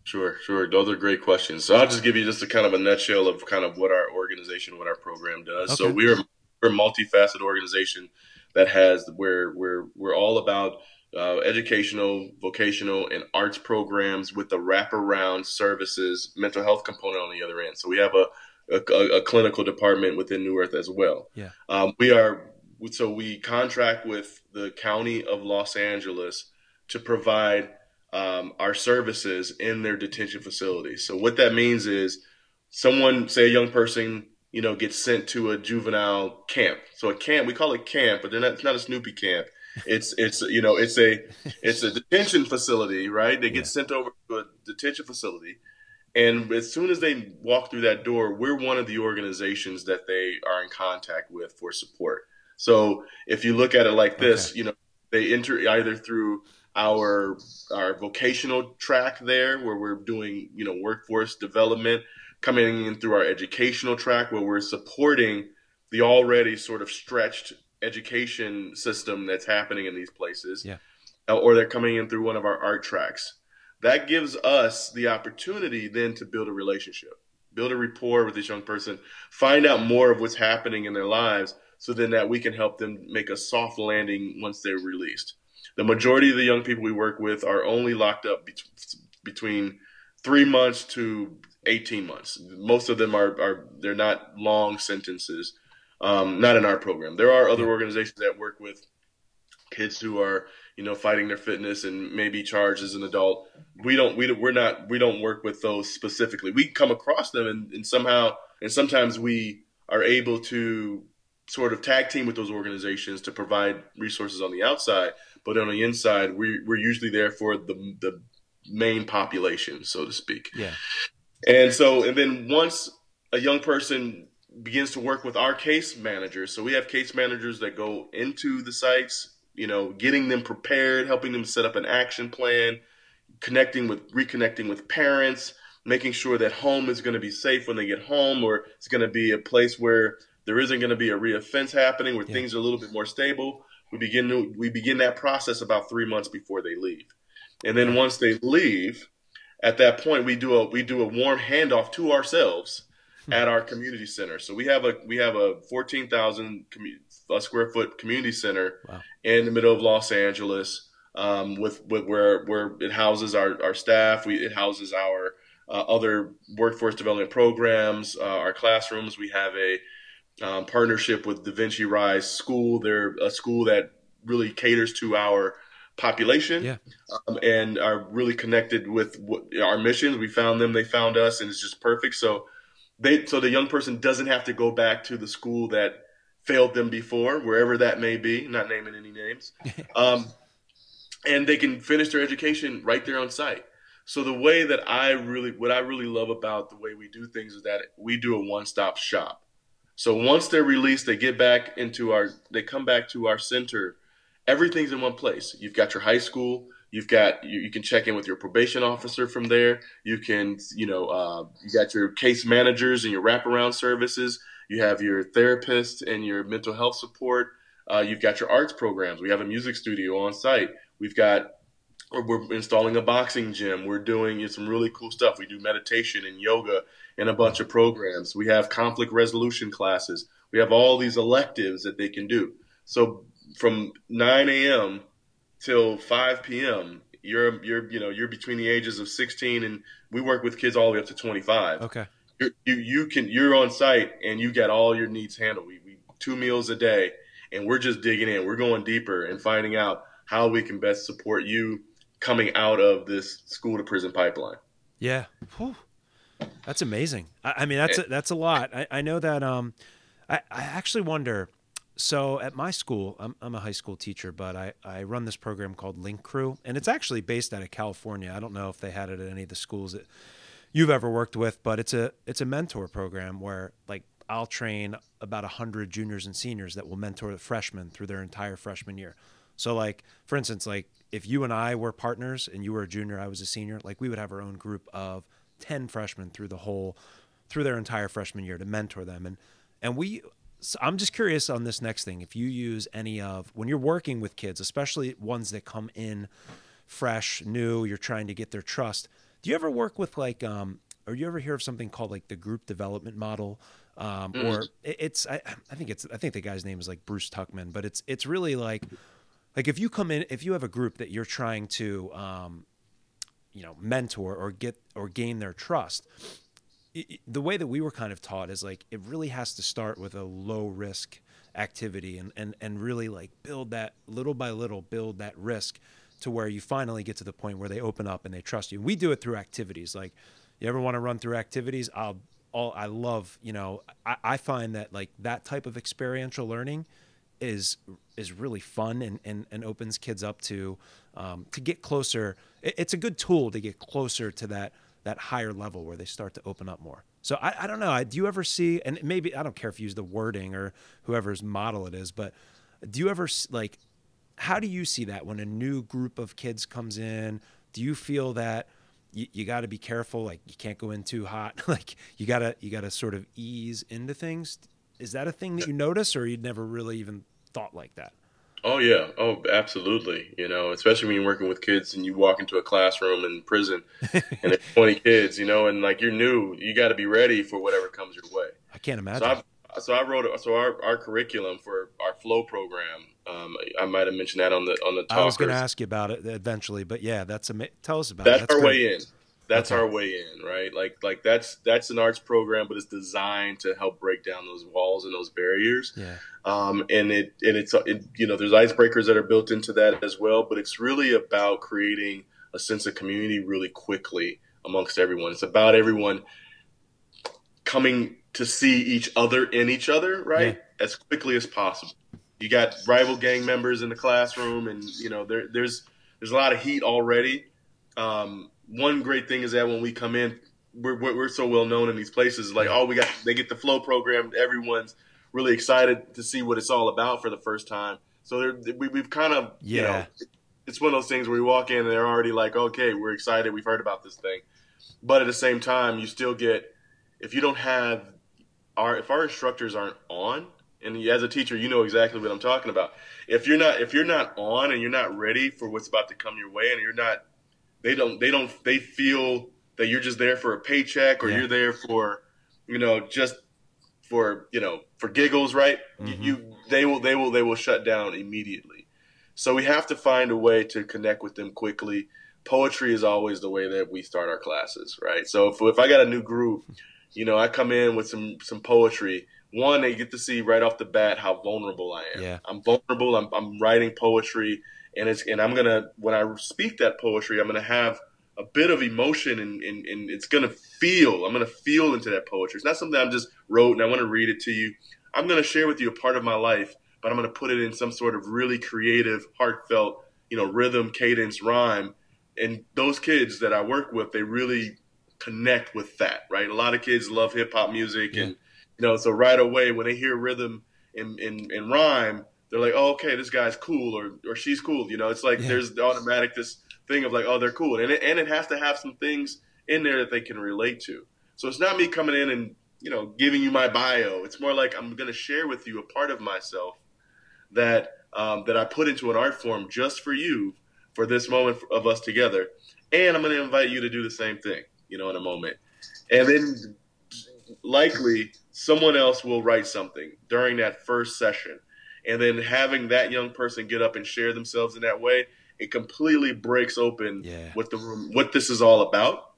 Sure, sure. Those are great questions. So I'll just give you just a kind of a nutshell of kind of what our organization, what our program does. Okay. So we're we're a multifaceted organization that has where we're we're all about uh, educational, vocational, and arts programs with the wraparound services, mental health component on the other end. So we have a a, a clinical department within New Earth as well. Yeah. Um, we are so we contract with the county of Los Angeles to provide um, our services in their detention facilities. So what that means is someone, say a young person, you know, gets sent to a juvenile camp. So a camp, we call it camp, but they're not, it's not a Snoopy camp. It's it's you know it's a it's a detention facility, right? They get Yeah. sent over to a detention facility, and as soon as they walk through that door, we're one of the organizations that they are in contact with for support. So if you look at it like this, Okay. you know, they enter either through our our vocational track there where we're doing you know workforce development coming in through our educational track where we're supporting the already sort of stretched education system that's happening in these places Yeah. Uh, or they're coming in through one of our art tracks that gives us the opportunity then to build a relationship build a rapport with this young person find out more of what's happening in their lives so then that we can help them make a soft landing once they're released the majority of the young people we work with are only locked up bet- between three months to 18 months. Most of them are, are they're not long sentences, um, not in our program. There are other organizations that work with kids who are, you know, fighting their fitness and maybe charged as an adult. We don't, we, don't- we're not, we don't work with those specifically. We come across them and, and somehow, and sometimes we are able to sort of tag team with those organizations to provide resources on the outside but on the inside, we, we're usually there for the, the main population, so to speak. Yeah. And so, and then once a young person begins to work with our case managers, so we have case managers that go into the sites, you know, getting them prepared, helping them set up an action plan, connecting with, reconnecting with parents, making sure that home is going to be safe when they get home, or it's going to be a place where there isn't going to be a reoffense happening, where Yeah. things are a little bit more stable. We begin to, we begin that process about three months before they leave, and then once they leave, at that point we do a we do a warm handoff to ourselves at our community center. So we have a we have a fourteen thousand commu- square foot community center Wow. in the middle of Los Angeles, um, with with where where it houses our our staff. We it houses our uh, other workforce development programs, uh, our classrooms. We have a um, partnership with Da Vinci Rise School. They're a school that really caters to our population Yeah. um, and are really connected with what, our missions. We found them, they found us, and it's just perfect. So they, so the young person doesn't have to go back to the school that failed them before, wherever that may be. Not naming any names, um, and they can finish their education right there on site. So the way that I really, what I really love about the way we do things is that we do a one-stop shop. So once they're released, they get back into our, they come back to our center. Everything's in one place. You've got your high school. You've got you, you can check in with your probation officer from there. You can you know uh, you got your case managers and your wraparound services. You have your therapist and your mental health support. Uh, you've got your arts programs. We have a music studio on site. We've got we're installing a boxing gym. We're doing some really cool stuff. We do meditation and yoga and a bunch of programs. We have conflict resolution classes. We have all these electives that they can do. So from 9 a.m. till 5 p.m. You're you're you know you're between the ages of 16 and we work with kids all the way up to 25. Okay. You're, you you can you're on site and you get all your needs handled. We, we two meals a day, and we're just digging in. We're going deeper and finding out how we can best support you coming out of this school to prison pipeline. Yeah. Whew. That's amazing. I, I mean, that's a, that's a lot. I, I know that. Um, I, I actually wonder. So at my school, I'm, I'm a high school teacher, but I, I run this program called Link Crew, and it's actually based out of California. I don't know if they had it at any of the schools that you've ever worked with, but it's a it's a mentor program where like I'll train about a hundred juniors and seniors that will mentor the freshmen through their entire freshman year. So like for instance, like if you and I were partners and you were a junior, I was a senior, like we would have our own group of 10 freshmen through the whole through their entire freshman year to mentor them and and we so I'm just curious on this next thing if you use any of when you're working with kids especially ones that come in fresh new you're trying to get their trust do you ever work with like um or you ever hear of something called like the group development model um, mm-hmm. or it's I, I think it's I think the guy's name is like Bruce Tuckman but it's it's really like like if you come in if you have a group that you're trying to um, you know mentor or get or gain their trust it, the way that we were kind of taught is like it really has to start with a low risk activity and and and really like build that little by little build that risk to where you finally get to the point where they open up and they trust you. We do it through activities. Like you ever want to run through activities? I'll all I love, you know, I, I find that like that type of experiential learning is is really fun and, and, and opens kids up to um, to get closer. It's a good tool to get closer to that that higher level where they start to open up more. So I, I don't know. I, Do you ever see? And maybe I don't care if you use the wording or whoever's model it is, but do you ever like? How do you see that when a new group of kids comes in? Do you feel that you, you got to be careful? Like you can't go in too hot. like you gotta you gotta sort of ease into things. Is that a thing that you notice, or you'd never really even thought like that? Oh yeah, oh absolutely. You know, especially when you're working with kids and you walk into a classroom in prison and there's 20 kids, you know, and like you're new, you got to be ready for whatever comes your way. I can't imagine. So, I've, so I wrote so our, our curriculum for our flow program. Um, I might have mentioned that on the on the. Talkers. I was going to ask you about it eventually, but yeah, that's a tell us about. That's, it. that's our great. way in that's okay. our way in, right? Like like that's that's an arts program, but it's designed to help break down those walls and those barriers. Yeah. Um, and it and it's it, you know there's icebreakers that are built into that as well, but it's really about creating a sense of community really quickly amongst everyone. It's about everyone coming to see each other in each other, right, yeah. as quickly as possible. You got rival gang members in the classroom, and you know there, there's there's a lot of heat already. Um, one great thing is that when we come in, we're, we're so well known in these places. Like, oh, we got they get the flow program. Everyone's really excited to see what it's all about for the first time. So we, we've kind of yeah. You know, it's one of those things where we walk in and they're already like, okay, we're excited. We've heard about this thing, but at the same time, you still get if you don't have our if our instructors aren't on and as a teacher you know exactly what i'm talking about if you're not if you're not on and you're not ready for what's about to come your way and you're not they don't they don't they feel that you're just there for a paycheck or yeah. you're there for you know just for you know for giggles right? Mm-hmm. you, they will they will they will shut down immediately. So we have to find a way to connect with them quickly. Poetry is always the way that we start our classes right? So if, if i got a new group you know i come in with some some poetry. One they get to see right off the bat how vulnerable i am. Yeah. i'm vulnerable. I'm, I'm writing poetry and it's and I'm gonna when I speak that poetry, I'm gonna have a bit of emotion and, and, and it's gonna feel. I'm gonna feel into that poetry. It's not something I'm just wrote and I want to read it to you. I'm gonna share with you a part of my life, but I'm gonna put it in some sort of really creative, heartfelt, you know, rhythm, cadence, rhyme. And those kids that I work with, they really connect with that, right? A lot of kids love hip hop music, yeah. and you know, so right away when they hear rhythm and, and, and rhyme, they're like, oh, okay, this guy's cool or or she's cool. You know, it's like yeah. there's the automatic this thing of like, oh, they're cool, and it, and it has to have some things in there that they can relate to. So it's not me coming in and you know giving you my bio. It's more like I'm going to share with you a part of myself that um, that I put into an art form just for you for this moment of us together, and I'm going to invite you to do the same thing. You know, in a moment, and then likely someone else will write something during that first session and then having that young person get up and share themselves in that way, it completely breaks open yeah. what the room, what this is all about,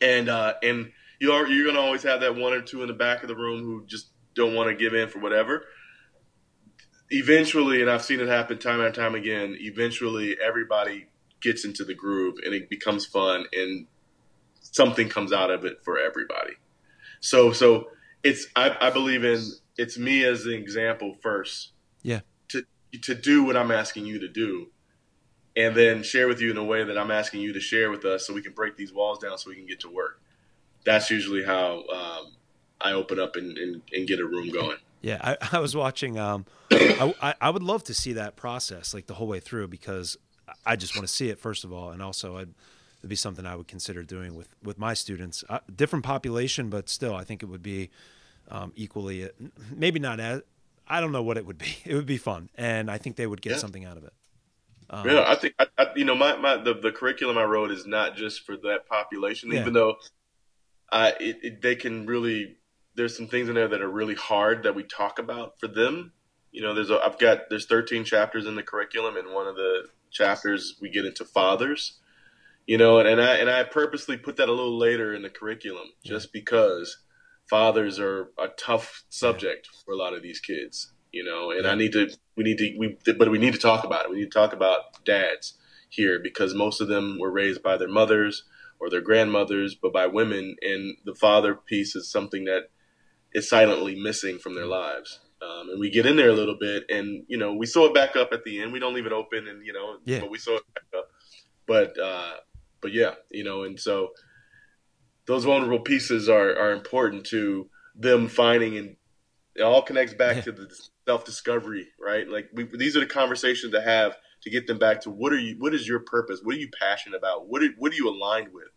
and uh, and you are you're gonna always have that one or two in the back of the room who just don't want to give in for whatever. eventually, and I've seen it happen time and time again. Eventually, everybody gets into the groove, and it becomes fun, and something comes out of it for everybody. So, so it's I, I believe in it's me as an example first. To do what I'm asking you to do, and then share with you in a way that I'm asking you to share with us, so we can break these walls down, so we can get to work. That's usually how um, I open up and, and, and, get a room going. Yeah, I, I was watching. Um, I, I would love to see that process like the whole way through because I just want to see it first of all, and also I'd, it'd be something I would consider doing with with my students. Uh, different population, but still, I think it would be um, equally, maybe not as. I don't know what it would be. It would be fun, and I think they would get yeah. something out of it. Um, yeah, I think I, I, you know my, my the, the curriculum I wrote is not just for that population, yeah. even though I it, it, they can really there's some things in there that are really hard that we talk about for them. You know, there's a, I've got there's 13 chapters in the curriculum, and one of the chapters we get into fathers. You know, and, and I and I purposely put that a little later in the curriculum just yeah. because fathers are a tough subject for a lot of these kids. You know, and. I need to we need to we but we need to talk about it. We need to talk about dads here because most of them were raised by their mothers or their grandmothers, but by women, and the father piece is something that is silently missing from their lives. Um, and we get in there a little bit, and you know, we sew it back up at the end. We don't leave it open, and you know, yeah. but we sew it back up. But uh, but yeah, you know, and so those vulnerable pieces are are important to them finding, and it all connects back to the self discovery, right? Like we, these are the conversations to have to get them back to what are you, what is your purpose, what are you passionate about, what are, what are you aligned with.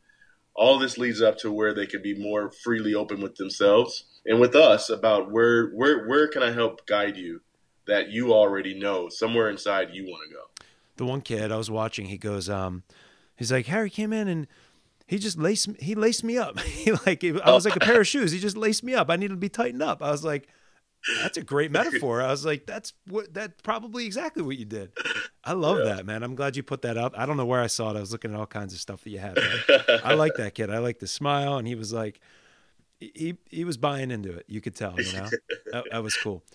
All this leads up to where they can be more freely open with themselves and with us about where where where can I help guide you that you already know somewhere inside you want to go. The one kid I was watching, he goes, um, he's like Harry came in and he just laced he laced me up. he like I was like a pair of shoes. He just laced me up. I needed to be tightened up. I was like, that's a great metaphor. I was like, that's what that's probably exactly what you did. I love yeah. that, man. I'm glad you put that up. I don't know where I saw it. I was looking at all kinds of stuff that you had. I like that kid. I like the smile, and he was like, he he was buying into it. You could tell, you know, that, that, was cool.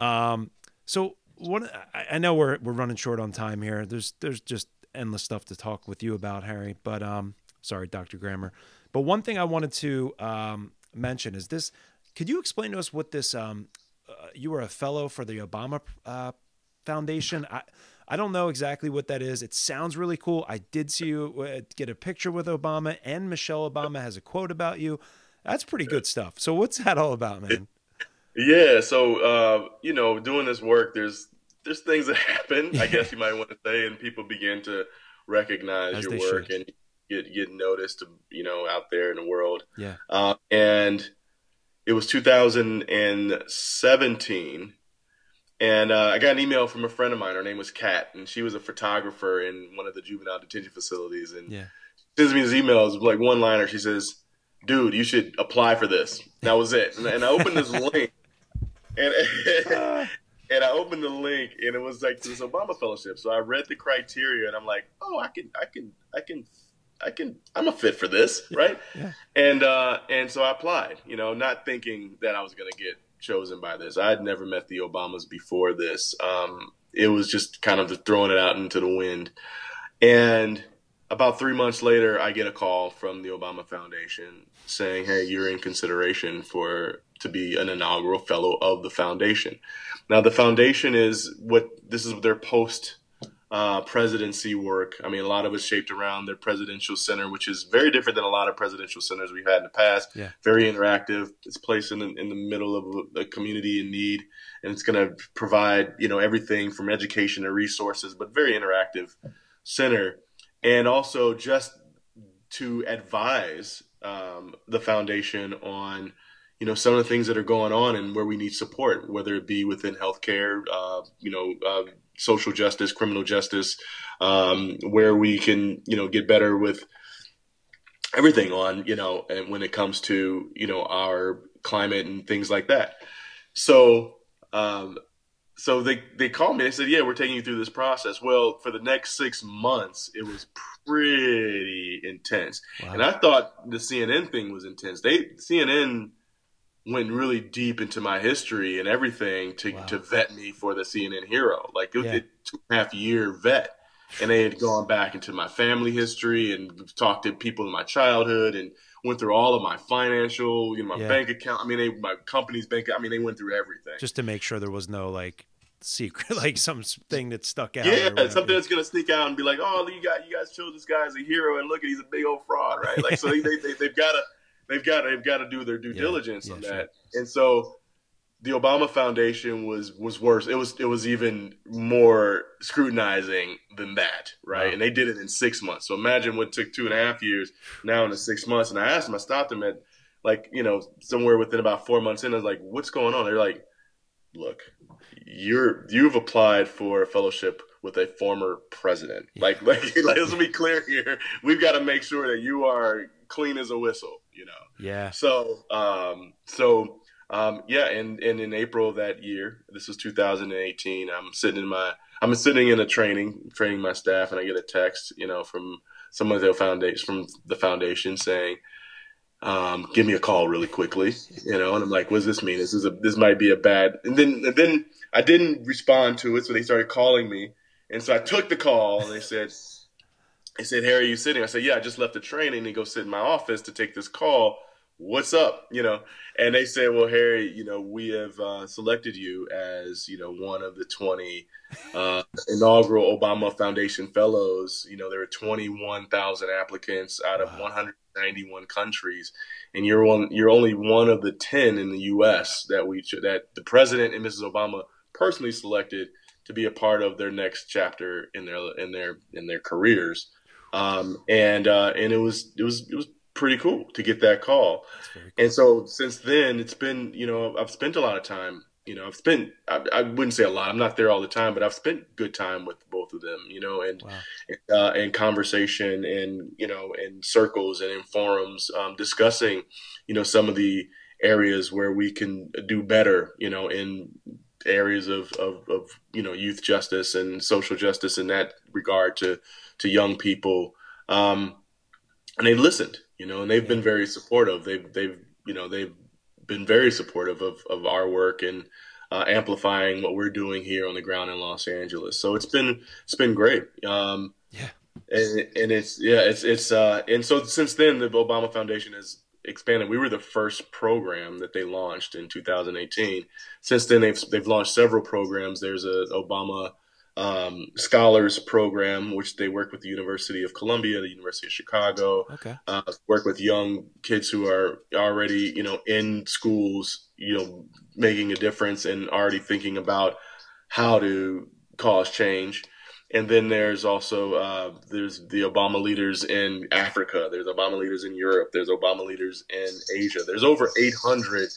Um, so one, I, I, know we're we're running short on time here. There's there's just endless stuff to talk with you about, Harry. But um, sorry, Dr. Grammer. But one thing I wanted to um, mention is this. Could you explain to us what this? Um, uh, you were a fellow for the Obama uh, Foundation. I I don't know exactly what that is. It sounds really cool. I did see you uh, get a picture with Obama, and Michelle Obama has a quote about you. That's pretty good stuff. So what's that all about, man? Yeah, so uh, you know, doing this work, there's there's things that happen. I guess you might want to say, and people begin to recognize As your work should. and get get noticed, you know, out there in the world. Yeah. Uh, and it was 2017, and uh, I got an email from a friend of mine. Her name was Kat, and she was a photographer in one of the juvenile detention facilities. And yeah. sends me this email. It's like one liner. She says dude, you should apply for this. That was it. And, and I opened this link, and and I opened the link, and it was like this Obama fellowship. So I read the criteria, and I'm like, oh, I can, I can, I can. I can I'm a fit for this, right? yeah. And uh and so I applied, you know, not thinking that I was gonna get chosen by this. I had never met the Obamas before this. Um it was just kind of throwing it out into the wind. And about three months later, I get a call from the Obama Foundation saying, "Hey, you're in consideration for to be an inaugural fellow of the foundation." Now, the foundation is what this is their post uh, presidency work. I mean, a lot of it's shaped around their presidential center, which is very different than a lot of presidential centers we've had in the past. Yeah. Very interactive. It's placed in the, in the middle of a community in need, and it's going to provide you know everything from education to resources, but very interactive center, and also just to advise um, the foundation on you know some of the things that are going on and where we need support, whether it be within healthcare, uh, you know, uh, social justice, criminal justice, um, where we can you know get better with everything on you know, and when it comes to you know our climate and things like that. So um, so they they called me. They said, "Yeah, we're taking you through this process." Well, for the next six months, it was pretty intense, wow. and I thought the CNN thing was intense. They CNN went really deep into my history and everything to, wow. to vet me for the CNN hero. Like it was yeah. a two and a half year vet. And they had gone back into my family history and talked to people in my childhood and went through all of my financial, you know, my yeah. bank account. I mean, they, my company's bank. I mean, they went through everything just to make sure there was no like secret, like something that stuck out. Yeah, something that's gonna sneak out and be like, "Oh, you got you guys chose this guy as a hero, and look, at he's a big old fraud, right?" Like, so they, they, they have got to they've got they've got to do their due yeah, diligence yeah, on that. And so the Obama Foundation was was worse. It was it was even more scrutinizing than that, right? Wow. And they did it in six months. So imagine what took two and a half years now in six months. And I asked them, I stopped them at like you know somewhere within about four months in. I was like, "What's going on?" They're like, "Look, you're you've applied for a fellowship with a former president. Yeah. Like, like, like, let's be clear here. We've got to make sure that you are clean as a whistle. You know. Yeah. So, um, so, um, yeah, and and in April of that year, this was 2018. I'm sitting in my, I'm sitting in a training, training my staff, and I get a text, you know, from some of the foundation, from the foundation saying um, give me a call really quickly, you know, and I'm like, what does this mean? This is a, this might be a bad, and then, and then I didn't respond to it. So they started calling me. And so I took the call and they said, they said, Harry, are you sitting? I said, yeah, I just left the training to go sit in my office to take this call. What's up? You know, and they said, well, Harry, you know, we have uh, selected you as, you know, one of the 20 uh, inaugural Obama Foundation fellows. You know, there are 21,000 applicants out of wow. 100 91 countries, and you're one you're only one of the 10 in the U.S. that we that the president and Mrs. Obama personally selected to be a part of their next chapter in their in their in their careers. Um, and uh, and it was it was it was pretty cool to get that call. Cool. And so since then, it's been you know I've spent a lot of time you know, I've spent, I, I, wouldn't say a lot, I'm not there all the time, but I've spent good time with both of them, you know, and, wow. uh, and conversation and, you know, in circles and in forums, um, discussing, you know, some of the areas where we can do better, you know, in areas of, of, of you know, youth justice and social justice in that regard to, to young people. Um, and they listened, you know, and they've been very supportive. They've, they've, you know, they've been very supportive of, of our work and uh, amplifying what we're doing here on the ground in Los Angeles. So it's been it's been great. Um, yeah, and, and it's yeah it's it's uh, and so since then the Obama Foundation has expanded. We were the first program that they launched in 2018. Since then they've they've launched several programs. There's a Obama um, scholars program, which they work with the University of Columbia, the University of Chicago. Okay. Uh, work with young kids who are already, you know, in schools, you know, making a difference and already thinking about how to cause change. And then there's also uh, there's the Obama leaders in Africa. There's Obama leaders in Europe. There's Obama leaders in Asia. There's over 800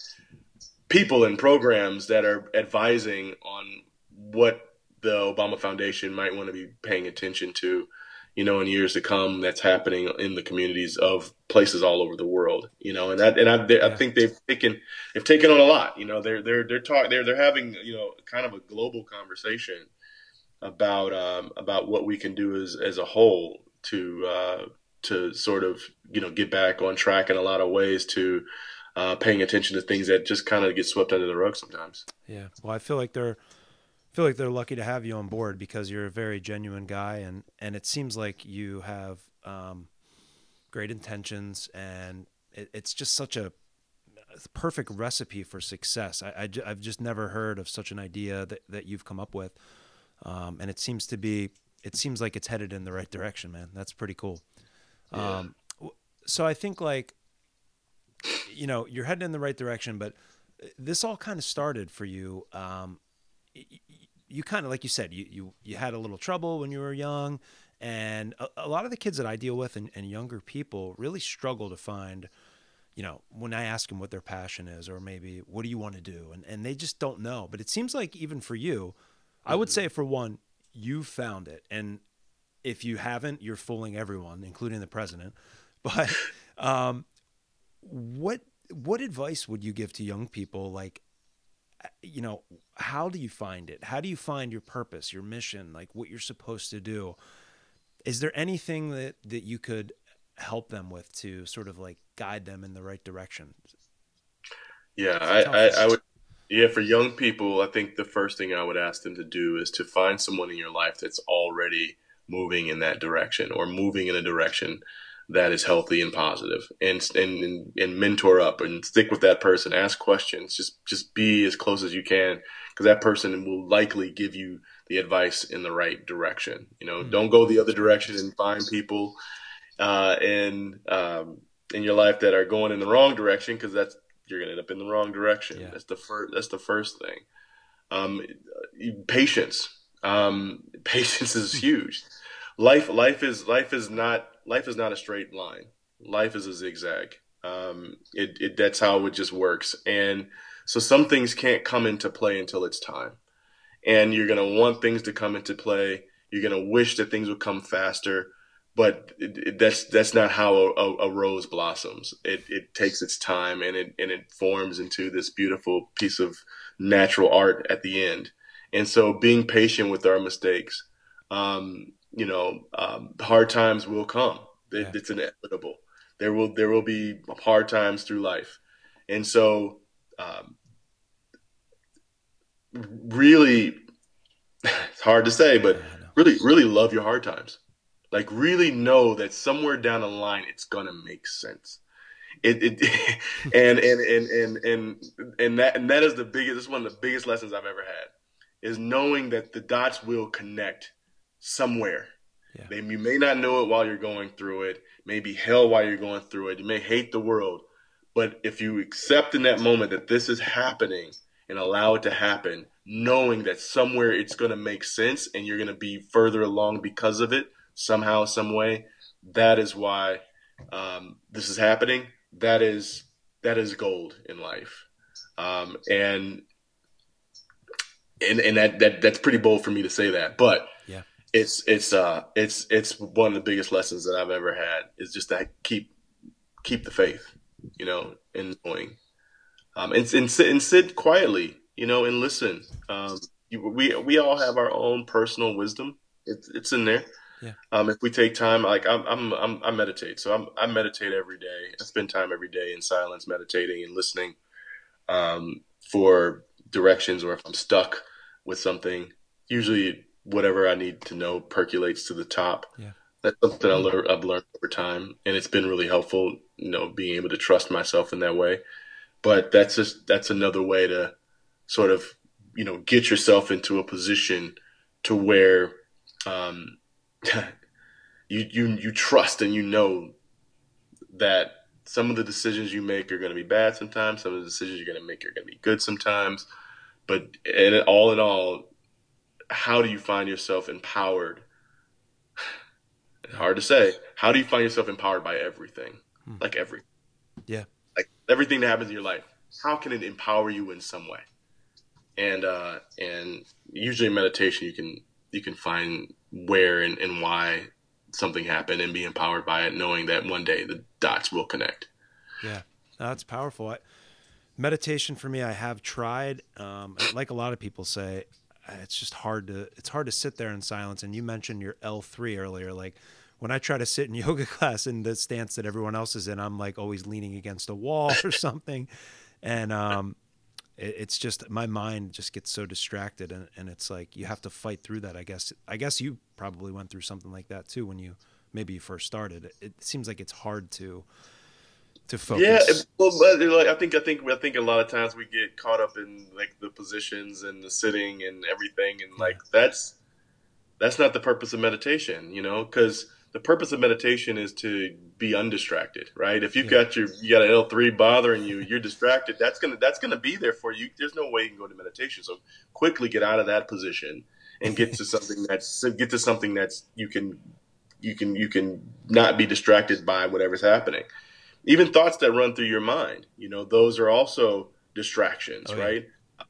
people in programs that are advising on what the Obama Foundation might want to be paying attention to, you know, in years to come. That's happening in the communities of places all over the world, you know, and that and I, they, yeah. I think they've taken they've taken on a lot. You know, they're they're they're talking they're they're having you know kind of a global conversation about um, about what we can do as as a whole to uh, to sort of you know get back on track in a lot of ways to uh, paying attention to things that just kind of get swept under the rug sometimes. Yeah, well, I feel like they're feel like they're lucky to have you on board because you're a very genuine guy and and it seems like you have um, great intentions and it, it's just such a perfect recipe for success. I, I have just never heard of such an idea that, that you've come up with, um, and it seems to be it seems like it's headed in the right direction, man. That's pretty cool. Yeah. Um, so I think like you know you're heading in the right direction, but this all kind of started for you um, you kind of like you said you you you had a little trouble when you were young and a, a lot of the kids that I deal with and, and, younger people really struggle to find you know when I ask them what their passion is or maybe what do you want to do and and they just don't know but it seems like even for you mm-hmm. I would mm-hmm. say for one you found it and if you haven't you're fooling everyone including the president but um what what advice would you give to young people like you know, how do you find it? How do you find your purpose, your mission, like what you're supposed to do? Is there anything that that you could help them with to sort of like guide them in the right direction? Yeah, I, I, I would. Yeah, for young people, I think the first thing I would ask them to do is to find someone in your life that's already moving in that direction or moving in a direction that is healthy and positive. And and and mentor up and stick with that person. Ask questions. Just just be as close as you can because that person will likely give you the advice in the right direction. You know mm-hmm. don't go the other direction and find people uh, in um, in your life that are going in the wrong direction because that's you're gonna end up in the wrong direction. Yeah. that's the first that's the first thing. Um, patience. Um, patience is huge. Life life is life is not life is not a straight line. Life is a zigzag. Um, it, it that's how it just works. And so some things can't come into play until it's time. And you're gonna want things to come into play. You're gonna wish that things would come faster, but it, it, that's that's not how a, a, a, rose blossoms. It it takes its time and it and it forms into this beautiful piece of natural art at the end. And so being patient with our mistakes, um, you know, um, hard times will come. It, yeah. It's inevitable. There will there will be hard times through life, and so um, really, it's hard to say, but really, really love your hard times. Like really know that somewhere down the line it's gonna make sense. It, it and, and and and and and that and that is the biggest. This is one of the biggest lessons I've ever had is knowing that the dots will connect somewhere. Yeah. They, you may not know it while you're going through it. Maybe hell while you're going through it. You may hate the world, but if you accept in that moment that this is happening and allow it to happen, knowing that somewhere it's going to make sense and you're going to be further along because of it somehow, some way, that is why um, this is happening. That is that is gold in life, um, and and and that, that that's pretty bold for me to say that, but it's it's uh it's it's one of the biggest lessons that I've ever had is just to keep keep the faith, you know, in knowing, um, and and sit and sit quietly, you know, and listen. Um, we we all have our own personal wisdom. It's it's in there. Yeah. Um, if we take time, like I'm, I'm, I'm i meditate. So I'm, I meditate every day. I spend time every day in silence, meditating and listening, um, for directions or if I'm stuck with something. Usually whatever I need to know percolates to the top. Yeah. That's something I learned, I've learned over time, and it's been really helpful. You know, being able to trust myself in that way. But that's just that's another way to sort of you know get yourself into a position to where um, you you you trust and you know that some of the decisions you make are going to be bad sometimes. Some of the decisions you're going to make are going to be good sometimes. But all in all, how do you find yourself empowered? hard to say. How do you find yourself empowered by everything? Hmm. Like every, Yeah. Like everything that happens in your life. How can it empower you in some way? And uh, and usually in meditation you can you can find where and, and why something happened and be empowered by it, knowing that one day the dots will connect. Yeah, that's powerful. I, meditation for me, I have tried. Um, like a lot of people say, it's just hard to it's hard to sit there in silence. And you mentioned your L three earlier, like when I try to sit in yoga class in the stance that everyone else is in, I'm like always leaning against a wall or something, and um, it, it's just my mind just gets so distracted, and, and it's like you have to fight through that. I guess I guess you probably went through something like that too when you maybe you first started. It, it seems like it's hard to to focus. Yeah, well, but like, I think I think I think a lot of times we get caught up in like the positions and the sitting and everything, and like that's that's not the purpose of meditation, you know, because the purpose of meditation is to be undistracted, right? If you've yeah. got your you got an L three bothering you, you're distracted. That's gonna that's gonna be there for you. There's no way you can go to meditation. So quickly get out of that position and get to something that's get to something that's you can you can you can not be distracted by whatever's happening even thoughts that run through your mind you know those are also distractions oh, yeah. right?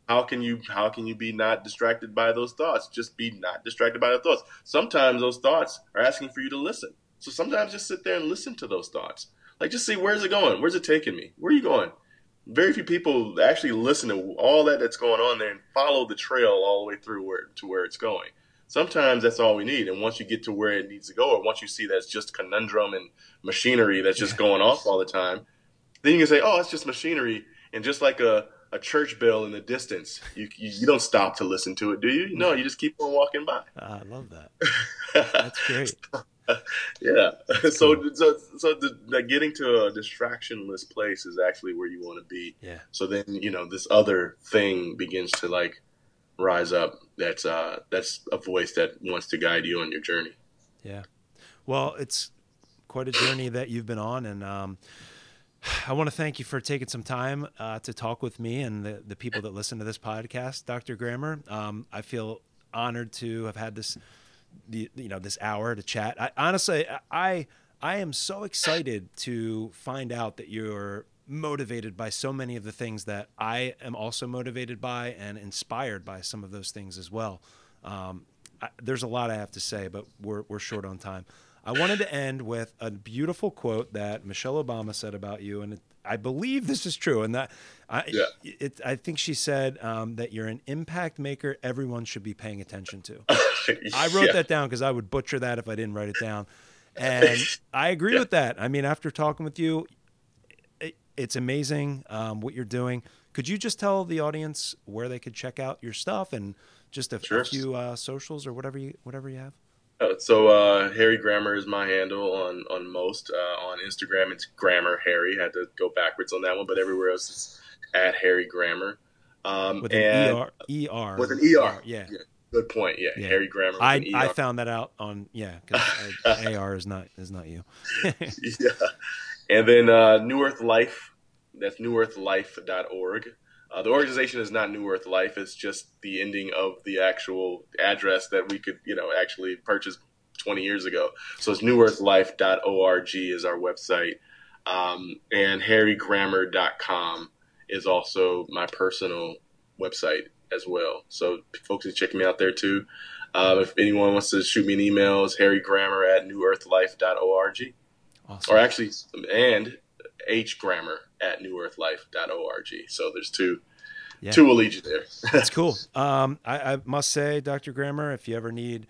How can you how can you be not distracted by those thoughts? Just be not distracted by the thoughts. Sometimes those thoughts are asking for you to listen. So sometimes just sit there and listen to those thoughts. Like just see where's it going? Where's it taking me? Where are you going? Very few people actually listen to all that that's going on there and follow the trail all the way through where to where it's going sometimes that's all we need. And once you get to where it needs to go, or once you see that's just conundrum and machinery that's just going off all the time, then you can say, oh, it's just machinery. And just like a, a church bell in the distance, you, you, you don't stop to listen to it, do you? No, you just keep on walking by. Ah, I love that. That's great. yeah. so, so, so the, the getting to a distractionless place is actually where you want to be. Yeah. So then, you know, this other thing begins to like rise up. That's, uh, that's a voice that wants to guide you on your journey. Yeah. Well, it's quite a journey that you've been on. And, um, I want to thank you for taking some time uh, to talk with me and the, the people that listen to this podcast, Dr. Grammer. Um, I feel honored to have had this the you know this hour to chat. I, honestly, I I am so excited to find out that you're motivated by so many of the things that I am also motivated by and inspired by some of those things as well. Um, I, there's a lot I have to say, but we're we're short on time. I wanted to end with a beautiful quote that Michelle Obama said about you, and it, I believe this is true. And that I, yeah. it, I think she said um, that you're an impact maker. Everyone should be paying attention to. I wrote yeah. that down because I would butcher that if I didn't write it down. And I agree yeah. with that. I mean, after talking with you, it's amazing um, what you're doing. Could you just tell the audience where they could check out your stuff and just a, sure. few uh, socials or whatever you whatever you have? Uh, so uh, Harry Grammer is my handle on on most. Uh, on Instagram, it's Grammer Harry. Had to go backwards on that one, but everywhere else it's at Harry Grammer. Um, with an ER, ER, with an ER, yeah. yeah. Good point. Yeah, yeah. Harry Grammer. I, I found that out on yeah because AR is not is not you. yeah, and then uh, New Earth Life. That's newearthlife.org. Uh, the organization is not New Earth Life. It's just the ending of the actual address that we could, you know, actually purchase 20 years ago. So it's newearthlife.org is our website. Um, and harrygrammer.com is also my personal website as well. So folks can check me out there too. Um, if anyone wants to shoot me an email, it's harrygrammer at newearthlife.org. Awesome. Or actually, and hgrammer at newearthlife.org. So there's two yeah. two allegiance there. That's cool. Um, I, I, must say, Dr. Grammer, if you ever need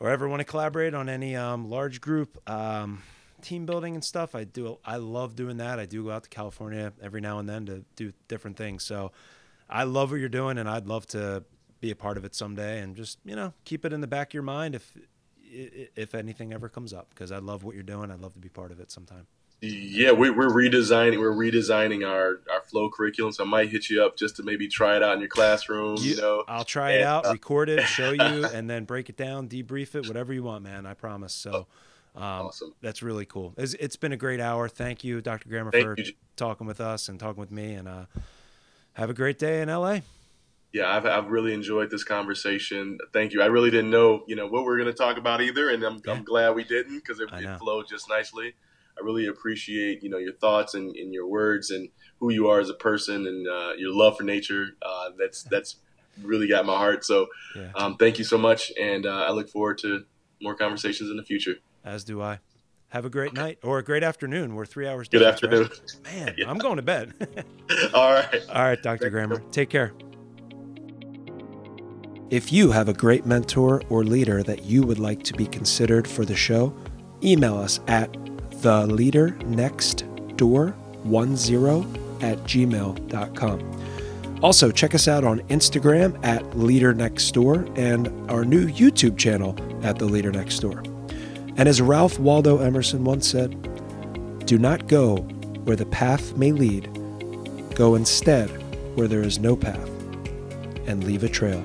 or ever want to collaborate on any um, large group um, team building and stuff, I do. I love doing that. I do go out to California every now and then to do different things. So I love what you're doing, and I'd love to be a part of it someday. And just you know, keep it in the back of your mind if if anything ever comes up, because I love what you're doing. I'd love to be part of it sometime. Yeah, we, we're redesigning. We're redesigning our, our flow curriculum. So I might hit you up just to maybe try it out in your classroom. You, you know, I'll try and, it out, uh, record it, show you, and then break it down, debrief it, whatever you want, man. I promise. So, um, awesome. That's really cool. It's, it's been a great hour. Thank you, Dr. Grammer, Thank for you. talking with us and talking with me. And uh, have a great day in LA. Yeah, I've, I've really enjoyed this conversation. Thank you. I really didn't know, you know, what we are going to talk about either, and I'm, yeah. I'm glad we didn't because it, it flowed just nicely. I really appreciate you know your thoughts and, and your words and who you are as a person and uh, your love for nature. Uh, that's that's really got my heart. So yeah. um, thank you so much, and uh, I look forward to more conversations in the future. As do I. Have a great night or a great afternoon. We're three hours. Good afternoon, right? man. yeah. I'm going to bed. All right. All right, Dr. Grammer. Take care. If you have a great mentor or leader that you would like to be considered for the show, email us at the leader next door 10 at gmail.com. Also, check us out on Instagram at Leader Next Door and our new YouTube channel at The Leader Next Door. And as Ralph Waldo Emerson once said, do not go where the path may lead, go instead where there is no path, and leave a trail.